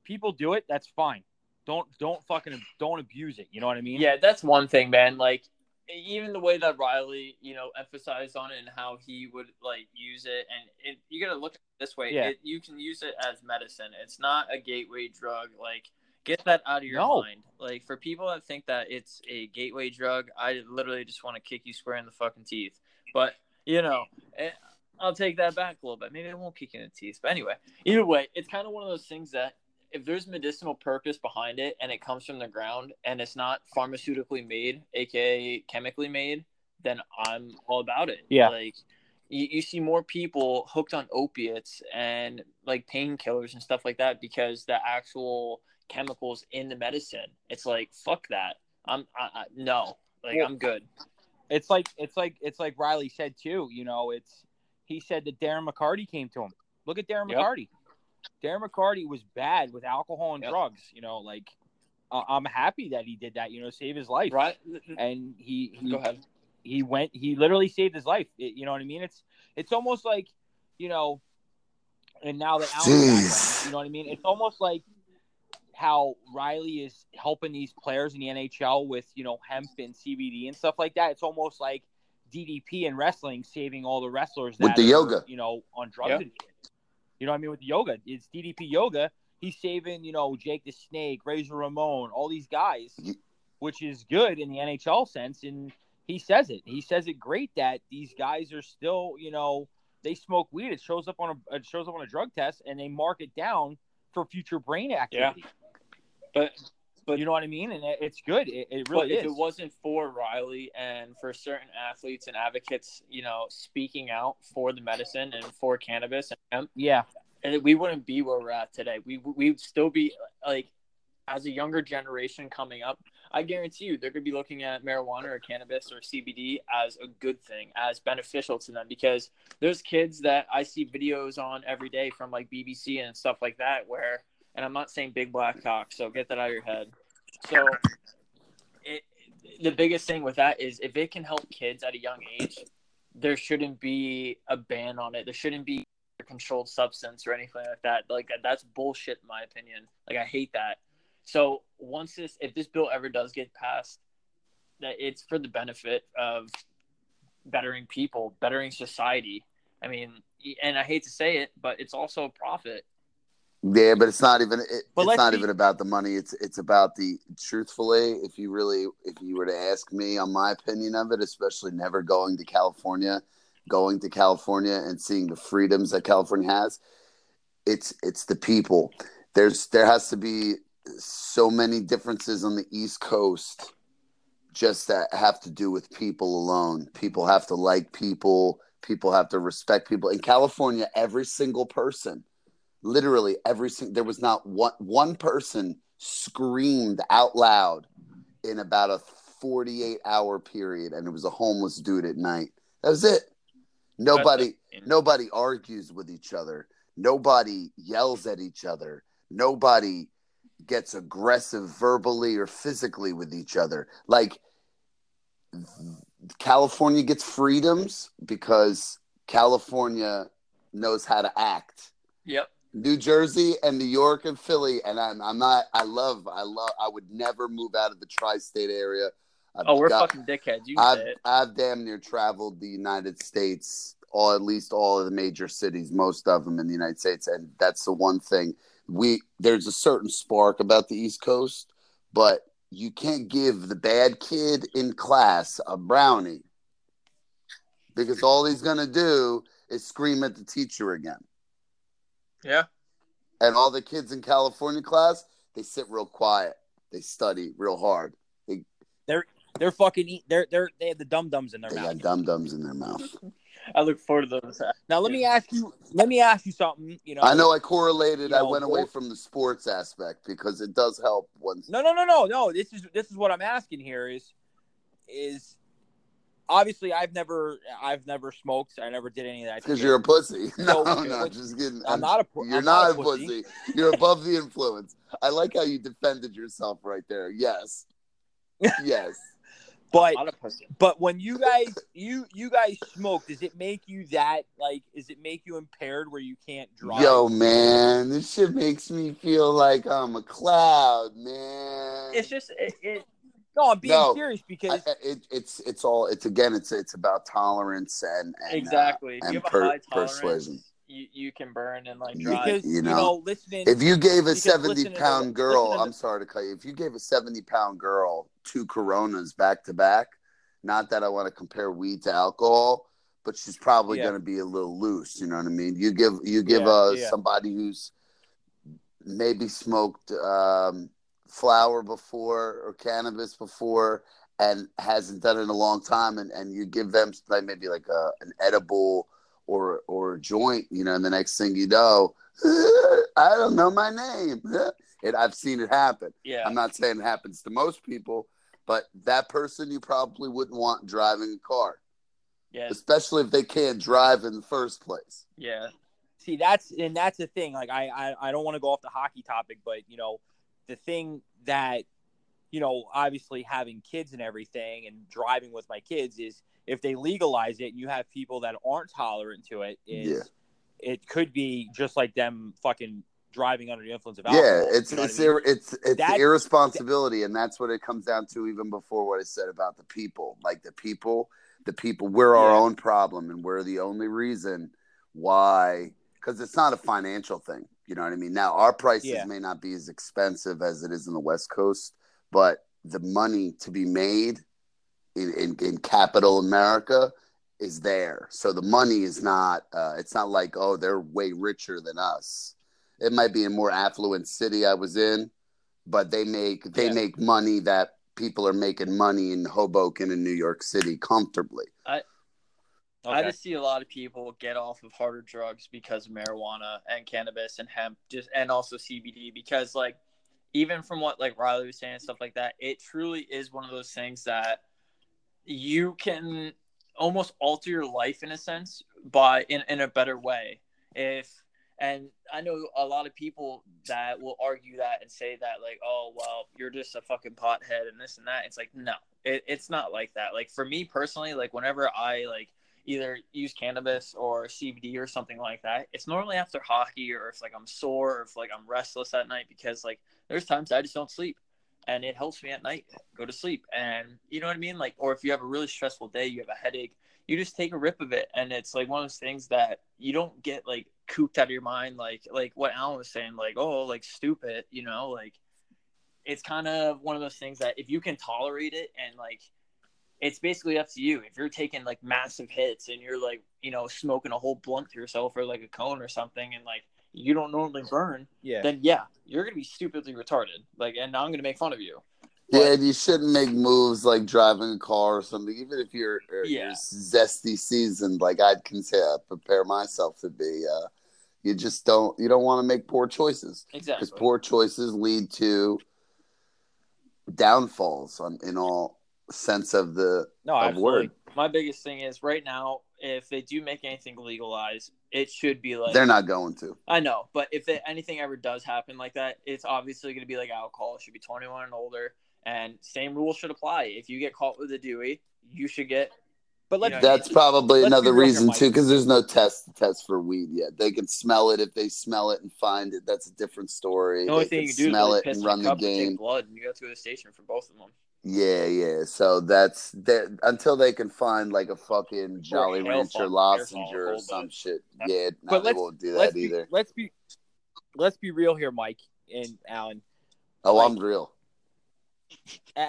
people do it. That's fine. Don't don't fucking don't abuse it. You know what I mean? Yeah, that's one thing, man. Like even the way that Riley, you know, emphasized on it and how he would like use it, and it, you gotta look at it this way. Yeah. It, you can use it as medicine. It's not a gateway drug. Like Get that out of your No. mind. Like for people that think that it's a gateway drug, I literally just want to kick you square in the fucking teeth. But you know, eh, I'll take that back a little bit. Maybe I won't kick you in the teeth. But anyway, either way, it's kind of one of those things that if there's medicinal purpose behind it and it comes from the ground and it's not pharmaceutically made, aka chemically made, then I'm all about it. Yeah. Like you, you see more people hooked on opiates and like painkillers and stuff like that because the actual chemicals in the medicine. It's like fuck that. I'm I, I, no. Like Well- I'm good. It's like it's like it's like Riley said too. You know, it's he said that Darren McCarty came to him. Look at Darren Yep. McCarty. Darren McCarty was bad with alcohol and Yep. drugs. You know, like uh, I'm happy that he did that. You know, save his life. Right? And he he Go ahead. he went he literally saved his life It- you know what i mean it's it's almost like you know and now that Allen's Jeez. you know what i mean it's almost like how riley is helping these players in the nhl with you know hemp and cbd and stuff like that it's almost like ddp in wrestling saving all the wrestlers With the are, yoga. you know on drugs Yeah. And shit. you know what i mean with yoga it's ddp yoga he's saving you know jake the snake razor ramon all these guys which is good in the nhl sense and he says it. He says it great that these guys are still, you know, they smoke weed. It shows up on a it shows up on a drug test, and they mark it down for future brain activity. Yeah. But but You know what I mean? And it, it's good. It, it really if it wasn't for Riley and for certain athletes and advocates, you know, speaking out for the medicine and for cannabis and yeah, and we wouldn't be where we're at today. We we'd still be like, as a younger generation coming up, I guarantee you they're going to be looking at marijuana or cannabis or CBD as a good thing, as beneficial to them because there's kids that I see videos on every day from like BBC and stuff like that where, and I'm not saying big black cock, so get that out of your head. So, it the biggest thing with that is if it can help kids at a young age, there shouldn't be a ban on it. There shouldn't be a controlled substance or anything like that. Like that's bullshit in my opinion. Like I hate that. So once this, if this bill ever does get passed, that it's for the benefit of bettering people, bettering society. I mean, and I hate to say it, but it's also a profit. Yeah, but it's not even. It, it's not be- even about the money. It's it's about the. Truthfully, if you really, if you were to ask me on my opinion of it, especially never going to California, going to California and seeing the freedoms that California has, it's it's the people. There's there has to be so many differences on the East Coast, just that have to do with people alone. People have to like people. People have to respect people. In California, every single person literally every single there was not one one person screamed out loud in about a 48 hour period and it was a homeless dude at night. That was it. Nobody nobody argues with each other. Nobody yells at each other. Nobody gets aggressive verbally or physically with each other. Like california gets freedoms because california knows how to act. Yep. New Jersey and New York and Philly, and I'm, I'm not. I love. I love. I would never move out of the tri-state area. I've Oh, we're got- fucking dickheads. You I've. I've damn near traveled the United States, all at least all of the major cities, most of them in the United States, and that's the one thing we. There's a certain spark about the East Coast, but you can't give the bad kid in class a brownie because all he's gonna do is scream at the teacher again. Yeah. And all the kids in California class, they sit real quiet. They study real hard. they're they're fucking eat. They're they're they have the dum dums in their They mouth. got dum dums in their mouth. *laughs* I look forward to those. Now let me ask you. Let me ask you something. You know. I know I correlated. you I went away from the sports aspect because it does help once. No, no, no, no, no. This is this is what I'm asking here is is obviously I've never I've never smoked. I never did any of that. Because you're a pussy. *laughs* No, So, no, what- just kidding. I'm not a. pu- You're I'm not, a a pussy. You're above the influence. I like how you defended yourself right there. Yes. Yes. *laughs* But Not a pussy. but when you guys you you guys smoke, does it make you that like? Does it make you impaired where you can't drive? Yo, man, this shit makes me feel like I'm a cloud, man. It's just it, it no, I'm being No, serious because I- it, it's it's all it's again it's it's about tolerance and, and uh, exactly. If and you have a per- high tolerance, persuasion. you, you can burn and like drive. because you you know, know, listening. If you gave a 70 pound to girl, to I'm the- sorry to cut you. If you gave a 70 pound girl two Coronas back to back, not that I want to compare weed to alcohol, but she's probably Yeah. going to be a little loose. You know what I mean? You give you give Yeah, uh, yeah. somebody who's maybe smoked um, flower before or cannabis before and hasn't done it in a long time, and, and you give them like maybe like a, an edible or or a joint, you know, and the next thing you know, *laughs* I don't know my name. *laughs* It, I've seen it happen. Yeah. I'm not saying it happens to most people, but that person you probably wouldn't want driving a car, yeah. especially if they can't drive in the first place. Yeah. see that's and that's the thing like i i, I don't want to go off the hockey topic but you know the thing that you know obviously having kids and everything and driving with my kids is if they legalize it and you have people that aren't tolerant to it is Yeah. it could be just like them fucking driving under the influence of alcohol Yeah, it's you know it's I mean? ir- it's it's irresponsibility, and that's what it comes down to. Even before what I said about the people, like the people, the people, we're our own problem, and we're the only reason why. Because it's not a financial thing, you know what I mean. Now our prices Yeah. may not be as expensive as it is in the West Coast, but the money to be made in in, in capital America is there. So the money is not. Uh, it's not like oh they're way richer than us it might be a more affluent city I was in, but they make they Yeah. make money that people are making money in Hoboken and New York City comfortably. I Okay. just see a lot of people get off of harder drugs because of marijuana and cannabis and hemp, just and also CBD. Because like, even from what like Riley was saying and stuff like that, it truly is one of those things that you can almost alter your life in a sense by in, in a better way. If and I know a lot of people that will argue that and say that like, oh well, you're just a fucking pothead and this and that. It's like no, it, it's not like that. Like for me personally, like whenever I like either use cannabis or CBD or something like that. It's normally after hockey or if like I'm sore or if like I'm restless at night because like there's times I just don't sleep and it helps me at night go to sleep. And you know what I mean? Like or if you have a really stressful day you have a headache you just take a rip of it. And it's like one of those things that you don't get like cooped out of your mind. Like like what Alan was saying like oh like stupid you know? Like it's kind of one of those things that if you can tolerate it and like it's basically up to you. If you're taking like massive hits and you're like, you know, smoking a whole blunt to yourself or like a cone or something and like you don't normally burn, yeah then yeah, you're gonna be stupidly retarded. Like and I'm gonna make fun of you. Yeah, and you shouldn't make moves like driving a car or something, even if you're, uh, Yeah. you're zesty seasoned, like I'd consider prepare myself to be. Uh, you just don't you don't want to make poor choices Exactly. because poor choices lead to downfalls on, in all sense of the no of absolutely word. My biggest thing is right now, if they do make anything legalized, it should be like They're not going to. I know, but if it, anything ever does happen like that, it's obviously going to be like alcohol. It should be 21 and older, and same rules should apply. If you get caught with a Dewey, you should get. but You let's know, That's probably Let's another reason too, because there's no test test for weed yet. They can smell it if they smell it and find it. That's a different story. The only they thing can you can do is smell like it piss and run the cup and take game. blood, and you have to go to the station for both of them. Yeah, yeah. So that's that until they can find like a fucking Jolly a Rancher fall- lozenge or some it. shit. Yeah, no, But let's- won't do let's that be, either. let's be let's be real here mike and alan Oh, like- I'm real. *laughs*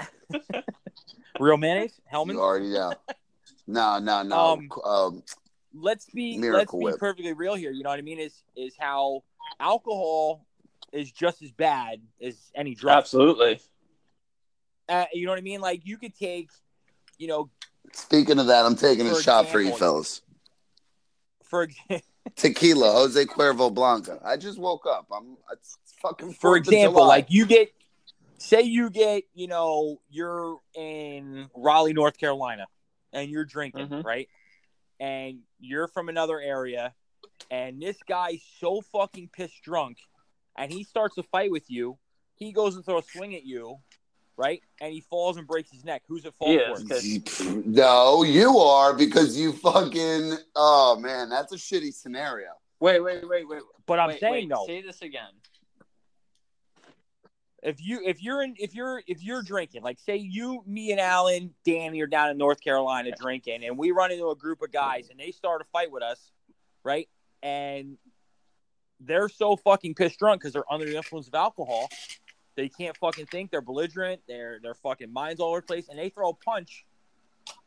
real mayonnaise hellman You already know. No, no, no. Um, Um, let's be let's be Whip. perfectly real here. You know what I mean? Is is how alcohol is just as bad as any drug. Absolutely. Uh, you know what I mean? Like you could take, you know, speaking of that, I'm taking a For shot for you fellas. for *laughs* Tequila, Jose Cuervo Blanca. I just woke up. I'm it's fucking for example, like you get, say you get, you know, you're in Raleigh, North Carolina, and you're drinking, Mhm. right? And you're from another area, and this guy's so fucking pissed drunk, and he starts a fight with you. He goes and throws a swing at you, right? And he falls and breaks his neck. Who's at fault Yeah, for it? No, you are because you fucking. Oh man, that's a shitty scenario. Wait, wait, wait, wait. But I'm wait, saying wait, no. Say this again. if you if you're in if you're if you're drinking, like say you, me, and Alan, Danny are down in North Carolina drinking, and we run into a group of guys and they start a fight with us, right? and they're so fucking pissed drunk because they're under the influence of alcohol. They can't fucking think. They're belligerent. Their their fucking minds all over the place, and they throw a punch,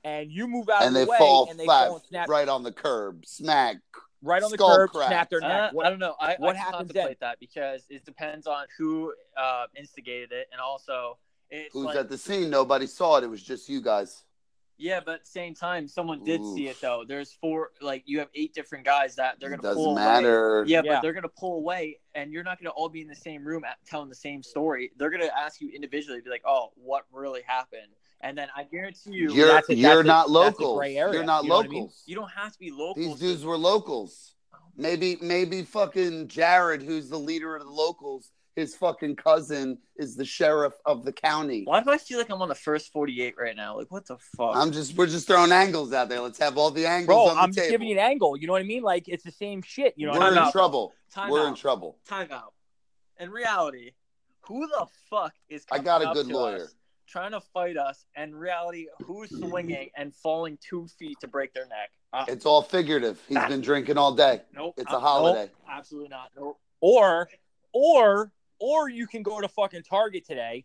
and you move out and of they the way, fall and they flat fall and snap right on the curb. Smack. right on the curb, crack. snap their Uh, neck. I don't know. I, what I happens contemplate that because it depends on who uh, instigated it, and also it's Who's like, at the scene? Nobody saw it. It was just you guys. Yeah, but at the same time, someone did see it though. There's four, like you have eight different guys that they're gonna doesn't pull away. matter. Yeah, Yeah. but they're gonna pull away, and you're not gonna all be in the same room at, telling the same story. They're gonna ask you individually, be like, "Oh, what really happened?" And then I guarantee you, You're that's a- you're a- not that's a locals. gray area, You're not you know what I mean? locals. you don't have to be local. These dudes were locals. Maybe maybe fucking Jared, who's the leader of the locals, his fucking cousin is the sheriff of the county. Why do I feel like I'm on the first 48 right now? Like, what the fuck? I'm just we're just throwing angles out there. Let's have all the angles Bro, on the I'm just table. giving you an angle. You know what I mean? Like it's the same shit. You know what we're in out. trouble. Time we're out. in trouble. Time out. In reality, who the fuck is I got a good lawyer. trying to fight us? And in reality, who's swinging and falling two feet to break their neck? Uh, It's all figurative. He's been drinking all day. nope. It's uh, a holiday. Nope, absolutely not. Nope. Or, or, or you can go to fucking Target today,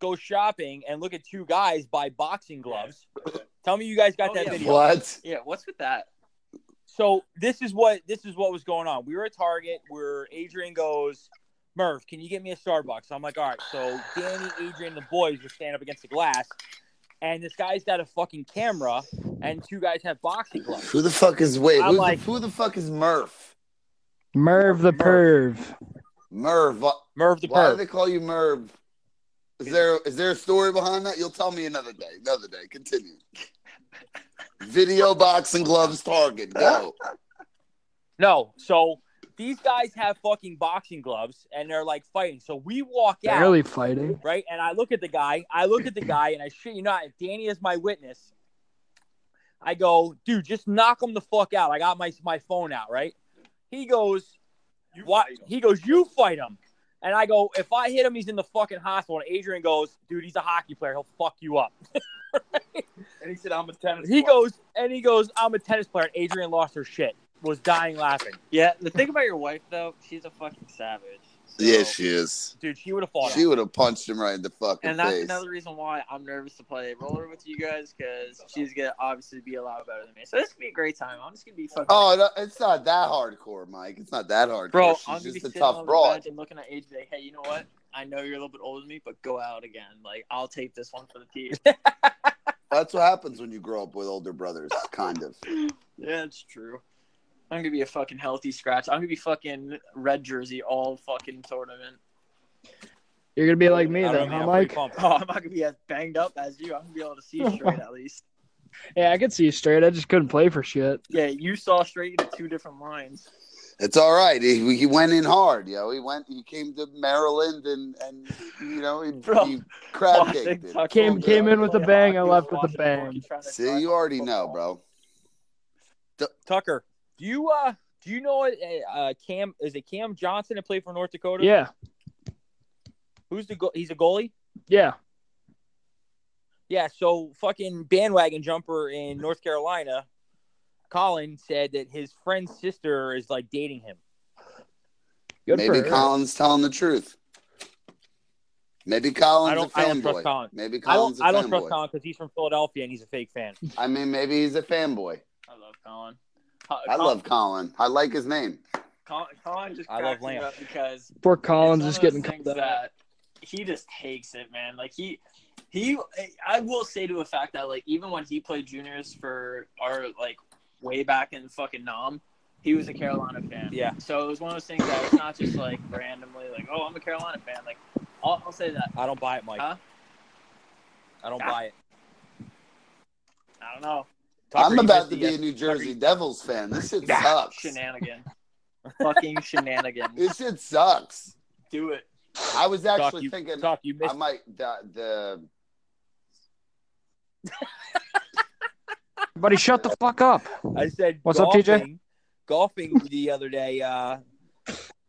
go shopping, and look at two guys buy boxing gloves. Tell me you guys got Oh, that yeah. video. What? Yeah, what's with that? So this is what this is what was going on. We were at Target where Adrian goes, Murph, can you get me a Starbucks? I'm like, all right. So Danny, Adrian, the boys were standing up against the glass, and this guy's got a fucking camera, and two guys have boxing gloves. Who the fuck is wait? I'm like- the, who the fuck is Murph? Merv the Merv. perv. Merv. Merv the why do perv. they call you Merv? Is there is there a story behind that? You'll tell me another day. Another day. Continue. Video boxing gloves Target. Go. *laughs* No, so these guys have fucking boxing gloves, and they're like fighting. So we walk out. Barely fighting. right? And I look at the guy, I look at the guy, and I shit you not, if Danny is my witness, I go, dude, just knock him the fuck out. I got my my phone out, right? He goes, what? He goes, you fight him. And I go, if I hit him, he's in the fucking hospital. And Adrian goes, dude, he's a hockey player. He'll fuck you up. *laughs* And he said, "I'm a tennis." He player." goes, and he goes, I'm a tennis player. And Adrian lost her shit, was dying laughing. Yeah, the thing about your wife though, she's a fucking savage. So- Yeah, she is. Dude, she would have fought She would have punched him right in the fucking And that's face. another reason why I'm nervous to play roller with you guys because she's gonna obviously be a lot better than me. So this could be a great time. I'm just gonna be fucking. Oh, no, it's not that hardcore, Mike. It's not that hardcore. bro, She's I'm gonna be just a tough on the broad. bench and looking at age like, hey, you know what? I know you're a little bit older than me, but go out again. Like I'll take this one for the team. *laughs* *laughs* That's what happens when you grow up with older brothers, kind of. yeah, it's true. I'm gonna be a fucking healthy scratch. I'm gonna be fucking red jersey all fucking tournament. You're gonna be like me I don't then, huh, I'm Mike? pretty pumped. *laughs* Oh, I'm not gonna be as banged up as you. I'm gonna be able to see straight at least. *laughs* *laughs* Yeah, I could see you straight. I just couldn't play for shit. Yeah, you saw straight into two different lines. It's all right. He, he went in hard, yo. He went. He came to Maryland and and you know he, Bro, he crab Boston caked it. Came- came in with a bang I left with a bang. Monkey trying to See, you already know, football. bro. Tucker, do you uh do you know uh, uh Cam is it Cam Johnson that played for North Dakota? Yeah, Who's the go- he's a goalie? yeah. Yeah, so fucking bandwagon jumper in North Carolina, Colin said that his friend's sister is like dating him. Good Maybe. Colin's telling the truth. Maybe Colin's I don't- a I don't trust fanboy. Colin. Maybe I don't Colin's a I don't fanboy. trust Colin because he's from Philadelphia and he's a fake fan. I mean, maybe he's a fanboy. I love Colin. Co- I Colin- love Colin. I like his name. Colin, Colin just I love cracks me Lamb. up because Poor Collins it's is one of getting those called things out. that he just takes it, man. Like he he I will say to a fact that like even when he played juniors for our like way back in fucking Nom, he was a Carolina fan. Yeah. So it was one of those things that it's not just like randomly like, oh, I'm a Carolina fan. Like I'll, I'll say that. I don't buy it, Mike. Huh? I don't Ah. buy it. I don't know. Tucker, I'm about to it be a New Jersey you- Devils fan. This shit sucks. Shenanigan. *laughs* fucking shenanigans. This shit sucks. Do it. I was Tuck, actually you, thinking Tuck, you I might the, the Buddy, shut the fuck up. I said, What's up, TJ? golfing, Golfing *laughs* the other day, uh,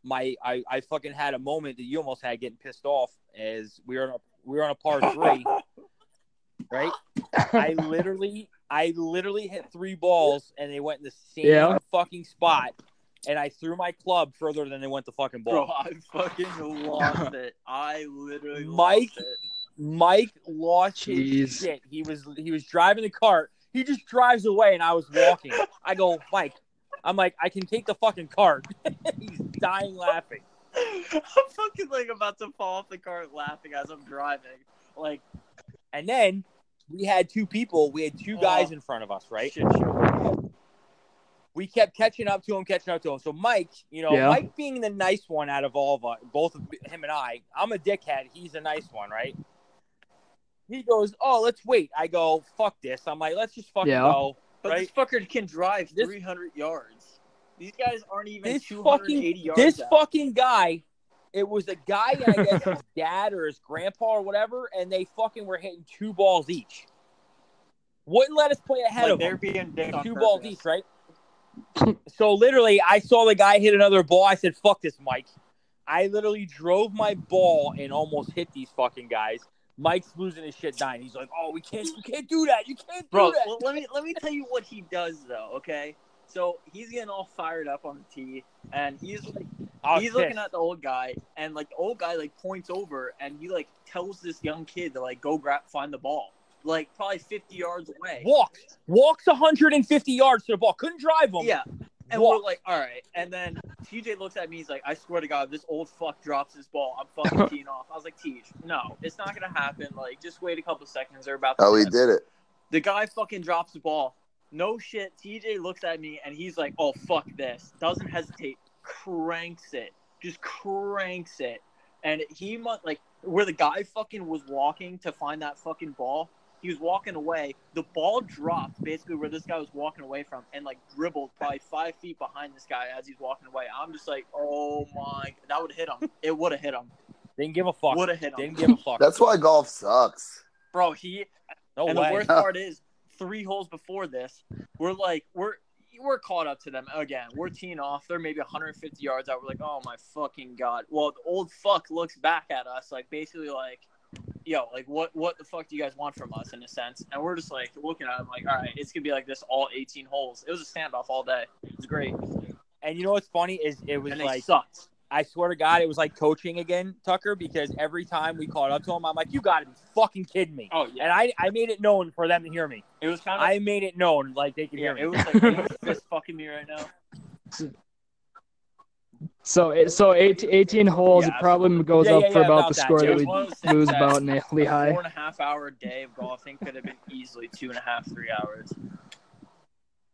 my I, I fucking had a moment that you almost had getting pissed off as we were on a, we were on a par three, *laughs* right? I literally I literally hit three balls and they went in the same Yeah. fucking spot, and I threw my club further than they went the fucking Bro, ball. I fucking lost it. I literally Mike- lost it. Mike lost his shit. He was he was driving the cart. He just drives away, and I was walking. I go, Mike. I'm like, I can take the fucking cart. *laughs* He's dying laughing. I'm fucking like about to fall off the cart laughing as I'm driving. Like And then we had two people. We had two guys Oh. in front of us, right? shit show. we kept catching up to him, catching up to him. So Mike, you know, Yeah. Mike being the nice one out of all of us, both of him and I. I'm a dickhead. He's a nice one, right? He goes, "Oh, let's wait." I go, "Fuck this." I'm like, "Let's just fucking Yeah. go." But right? this fucker can drive This- 300 yards. These guys aren't even This 280 fucking yards. this out. fucking guy. It was a guy, I guess his *laughs* dad or his grandpa or whatever, and they fucking were hitting two balls each. Wouldn't let us play ahead like of them. they're being dicks on two balls each, right? so literally, I saw the guy hit another ball. I said, "Fuck this, Mike." I literally drove my ball and almost hit these fucking guys. Mike's losing his shit, dying. He's like, "Oh, we can't, you can't do that. You can't do that." well, let me let me tell you what he does though. Okay, so he's getting all fired up on the tee, and he's like I was he's looking at the old guy, and like the old guy like points over, and he like tells this young kid to like go grab find the ball, like probably 50 yards away. walks, walks 150 yards to the ball. Couldn't drive him. Yeah. And Walk. we're like, all right. And then TJ looks at me. He's like, I swear to God, this old fuck drops his ball. I'm fucking *laughs* teeing off. I was like, TJ, no, it's not gonna happen. Like, just wait a couple seconds. They're about. To Oh, he did it. The guy fucking drops the ball. No shit. TJ looks at me and he's like, oh fuck this. Doesn't hesitate. Cranks it. Just cranks it. And he must like where the guy fucking was walking to find that fucking ball. He was walking away. The ball dropped basically where this guy was walking away from, and like dribbled probably five feet behind this guy as he's walking away. I'm just like, oh my, that would hit him. It would have hit him. Didn't give a fuck. Would have hit him. Didn't give a fuck. That's why golf sucks. Bro, he no and way. the worst *laughs* part is, three holes before this, we're like, we're we're caught up to them again. We're teeing off. They're maybe 150 yards out. We're like, oh my fucking god. Well, the old fuck looks back at us, like basically like, yo, like what what the fuck do you guys want from us in a sense? And we're just like looking at him like, all right, it's gonna be like this all 18 holes. It was a standoff all day. It was great, and you know what's funny is it was and like sucked. I swear to God, it was like coaching again, Tucker, because every time we caught up to him, I'm like, you got to be fucking kidding me. Oh yeah, And I, I made it known for them to hear me. it was kind of. I made it known like they could yeah, hear me. it was like it was fucking me right now. So it- so 18, 18 holes. Yeah, it probably goes Yeah, up yeah, for yeah, about about the that. score It that we one of those things lose about in a Lehigh. four and a half hour day of golfing could have been easily two and a half, three hours.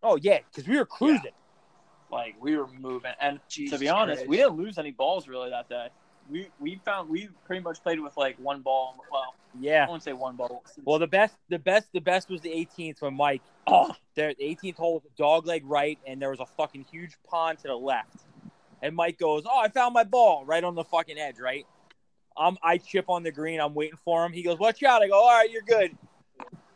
oh yeah, because we were cruising. Like we were moving, and to be honest, Christ. we didn't lose any balls really that day. We we found we pretty much played with like one ball. Well, yeah, I won't say one ball. Well, the best, the best, the best was the 18th when Mike. oh, There, the 18th hole was a dog leg right, and there was a fucking huge pond to the left. And Mike goes, "Oh, I found my ball right on the fucking edge, right?" I'm, I chip on the green. I'm waiting for him. He goes, "Watch out!" I go, "All right, you're good."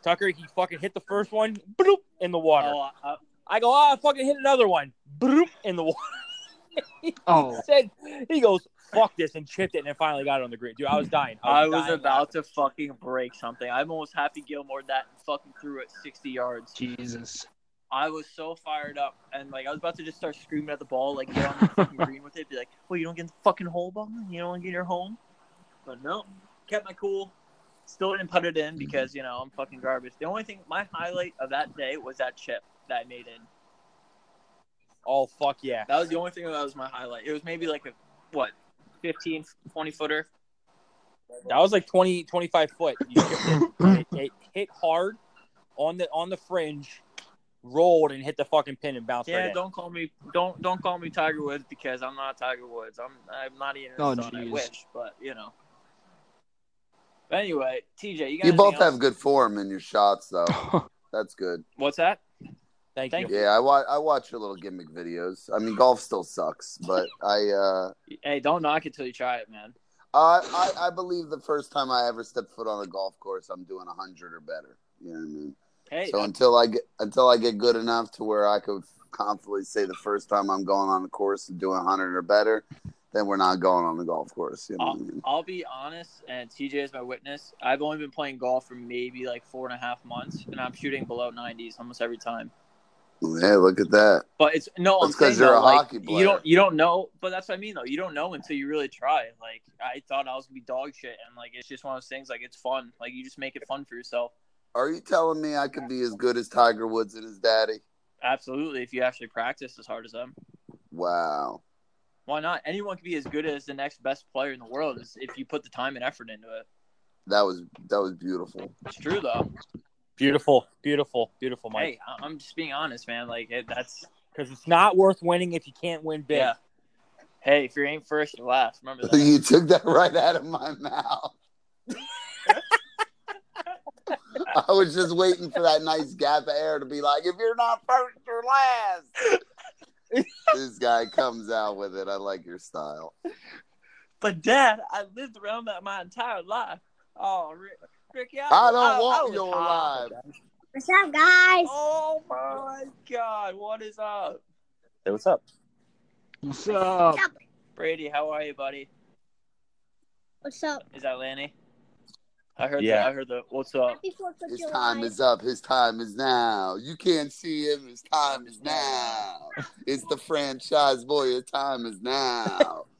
Tucker, he fucking hit the first one, bloop, in the water. oh, I go, "Oh, I fucking hit another one, bloop, in the water." *laughs* Oh, Said, he goes, "Fuck this," and chipped it, and then finally got it on the green. Dude, I was dying. I was dying about to fucking break something. I'm almost happy Gilmore that and fucking threw it 60 yards. Jesus. I was so fired up, and like I was about to just start screaming at the ball, like get on the fucking green with it, be like, "Well, you don't get the fucking hole ball, you don't want to get your home." But no, kept my cool. Still didn't put it in because you know I'm fucking garbage. The only thing, my highlight of that day was that chip that I made in. Oh fuck yeah! That was the only thing that was my highlight. It was maybe like a what, 15, 20 footer. That was like 20, 25 foot. You it, it, it hit hard on the on the fringe, rolled and hit the fucking pin and bounced Yeah, right don't call me don't don't call me Tiger Woods because I'm not Tiger Woods. I'm I'm not even. Oh, son, I wish, but you know. But anyway, TJ, you got You both else? have good form in your shots, though. *laughs* That's good. What's that? Thank, Thank you. Yeah, I watch. I watch your little gimmick videos. I mean, golf still sucks, but *laughs* I, uh, Hey, don't knock it till you try it, man. I, I, I believe the first time I ever stepped foot on a golf course, I'm doing a hundred or better. You know what I mean? Hey, So until I get until I get good enough to where I could confidently say the first time I'm going on a course and doing a hundred or better, then we're not going on the golf course. You know what I I'll, mean? I'll be honest, and TJ is my witness. I've only been playing golf for maybe like four and a half months, and I'm shooting below 90s almost every time. Hey, look at that. But it's no, I'm That's 'cause saying you're though, a like, hockey You don't, you don't know, but that's what I mean though. You don't know until you really try. Like I thought I was gonna be dog shit, and like it's just one of those things. Like it's fun. Like you just make it fun for yourself. Are you telling me I could be as good as Tiger Woods and his daddy? Absolutely, if you actually practice as hard as them. Wow. Why not? Anyone can be as good as the next best player in the world if you put the time and effort into it. That was that was beautiful. It's true though. Beautiful, beautiful, beautiful, Mike. Hey, I- I'm just being honest, man. Like it, that's Because it's not worth winning if you can't win big. yeah. Hey, if you ain't first, you're last. Remember that. you took that right out of my mouth. *laughs* I was just waiting for that nice gap of air to be like, if you're not first, you're last. this guy comes out with it. I like your style. But Dad, I lived around that my entire life. Oh, Rick, Ricky, I, I don't I want was your high. life. What's up, guys? Oh my God, what is up, Hey, what's up? What's up? Brady? How are you, buddy? What's up? Is that Lanny? I heard. Yeah. The, I heard the. What's up? Happy Fourth of His July. time is up. His time is now. You can't see him. His time is now. It's the franchise boy. His time is now. *laughs*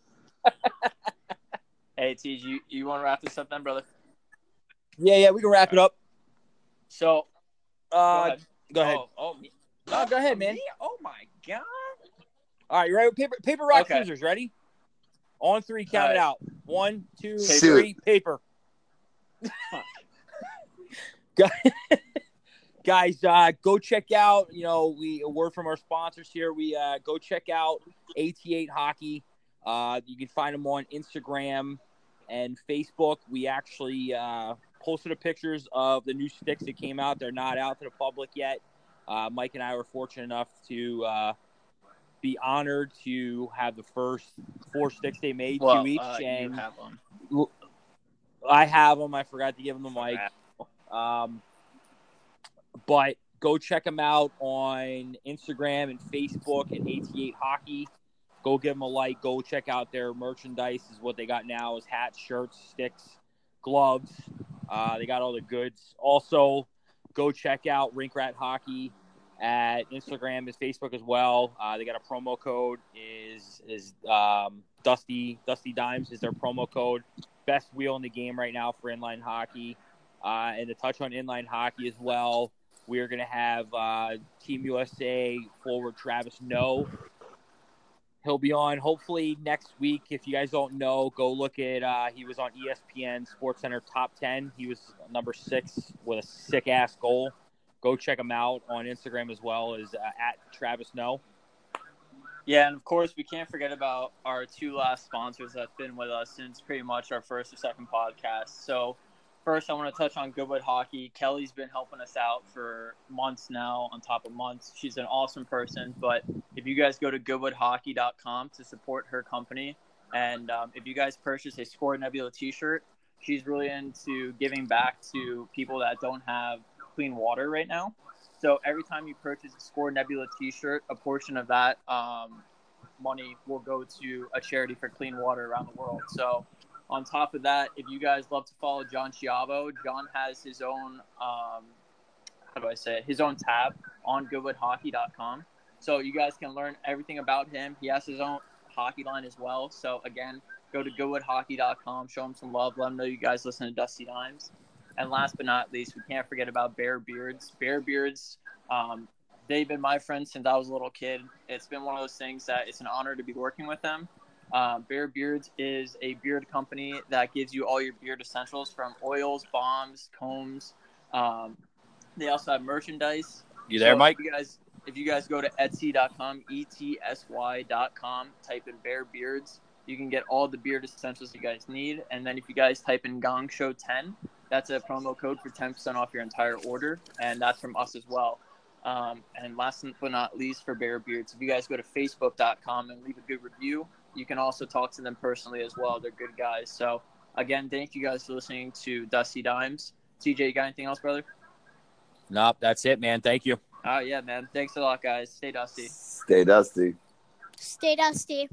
Hey, T, you you want to wrap this up then, brother? Yeah, yeah, we can wrap it up. So, Uh, go ahead. go ahead. Oh, oh, me- No, go ahead, man. me? Oh my God. All right, you ready? Paper, paper, rock, Okay. scissors. Ready? On three, count it out. One, two, Shoot. three. Paper. *laughs* Guys- *laughs* Guys, uh, go check out. You know, we a word from our sponsors here. We uh, go check out AT8 Hockey. Uh, you can find them on Instagram and Facebook. We actually uh, posted a pictures of the new sticks that came out. They're not out to the public yet. Uh, Mike and I were fortunate enough to uh, be honored to have the first four sticks they made, Well, two each, uh, and have. I have them. I forgot to give them the mic. Um, but go check them out on Instagram and Facebook at 88 Hockey. Go give them a like. Go check out their merchandise. Is what they got now is hats, shirts, sticks, gloves. Uh, they got all the goods. Also, go check out Rink Rat Hockey at Instagram and Facebook as well. Uh, they got a promo code is is um, Dusty Dusty Dimes is their promo code. Best wheel in the game right now for inline hockey. Uh, and to touch on inline hockey as well, we're going to have uh, Team USA forward Travis No. He'll be on hopefully next week. If you guys don't know, go look at. Uh, he was on ESPN Sports Center Top Ten. He was number six with a sick ass goal. Go check him out on Instagram as well as uh, at Travis No. Yeah, and of course, we can't forget about our two last sponsors that's been with us since pretty much our first or second podcast. So, first, I want to touch on Goodwood Hockey. Kelly's been helping us out for months now, on top of months. She's an awesome person. But if you guys go to goodwoodhockey.com to support her company, and um, if you guys purchase a Score Nebula t shirt, she's really into giving back to people that don't have clean water right now. So every time you purchase a Score Nebula T-shirt, a portion of that um, money will go to a charity for clean water around the world. So on top of that, if you guys love to follow John Chiavo, John has his own um, how do I say it? his own tab on goodwoodhockey.com. So you guys can learn everything about him. He has his own hockey line as well. So again, go to goodwoodhockey.com, show him some love, let him know you guys listen to Dusty Dimes. And last but not least, we can't forget about Bear Beards. Bear Beards, um, they've been my friends since I was a little kid. It's been one of those things that it's an honor to be working with them. Um, Bear Beards is a beard company that gives you all your beard essentials from oils, bombs, combs. Um, they also have merchandise. You there, So Mike? If you guys, if you guys go to Etsy.com, E-T-S-Y.com, type in Bear Beards, you can get all the beard essentials you guys need. And then if you guys type in Gong Show 10, that's a promo code for 10% off your entire order. And that's from us as well. Um, and last but not least for Bear Beards, if you guys go to Facebook.com and leave a good review, you can also talk to them personally as well. They're good guys. So again, thank you guys for listening to Dusty Dimes. TJ, you got anything else, brother? Nope, that's it, man. Thank you. Oh yeah, man. Thanks a lot, guys. Stay dusty. Stay dusty. Stay dusty.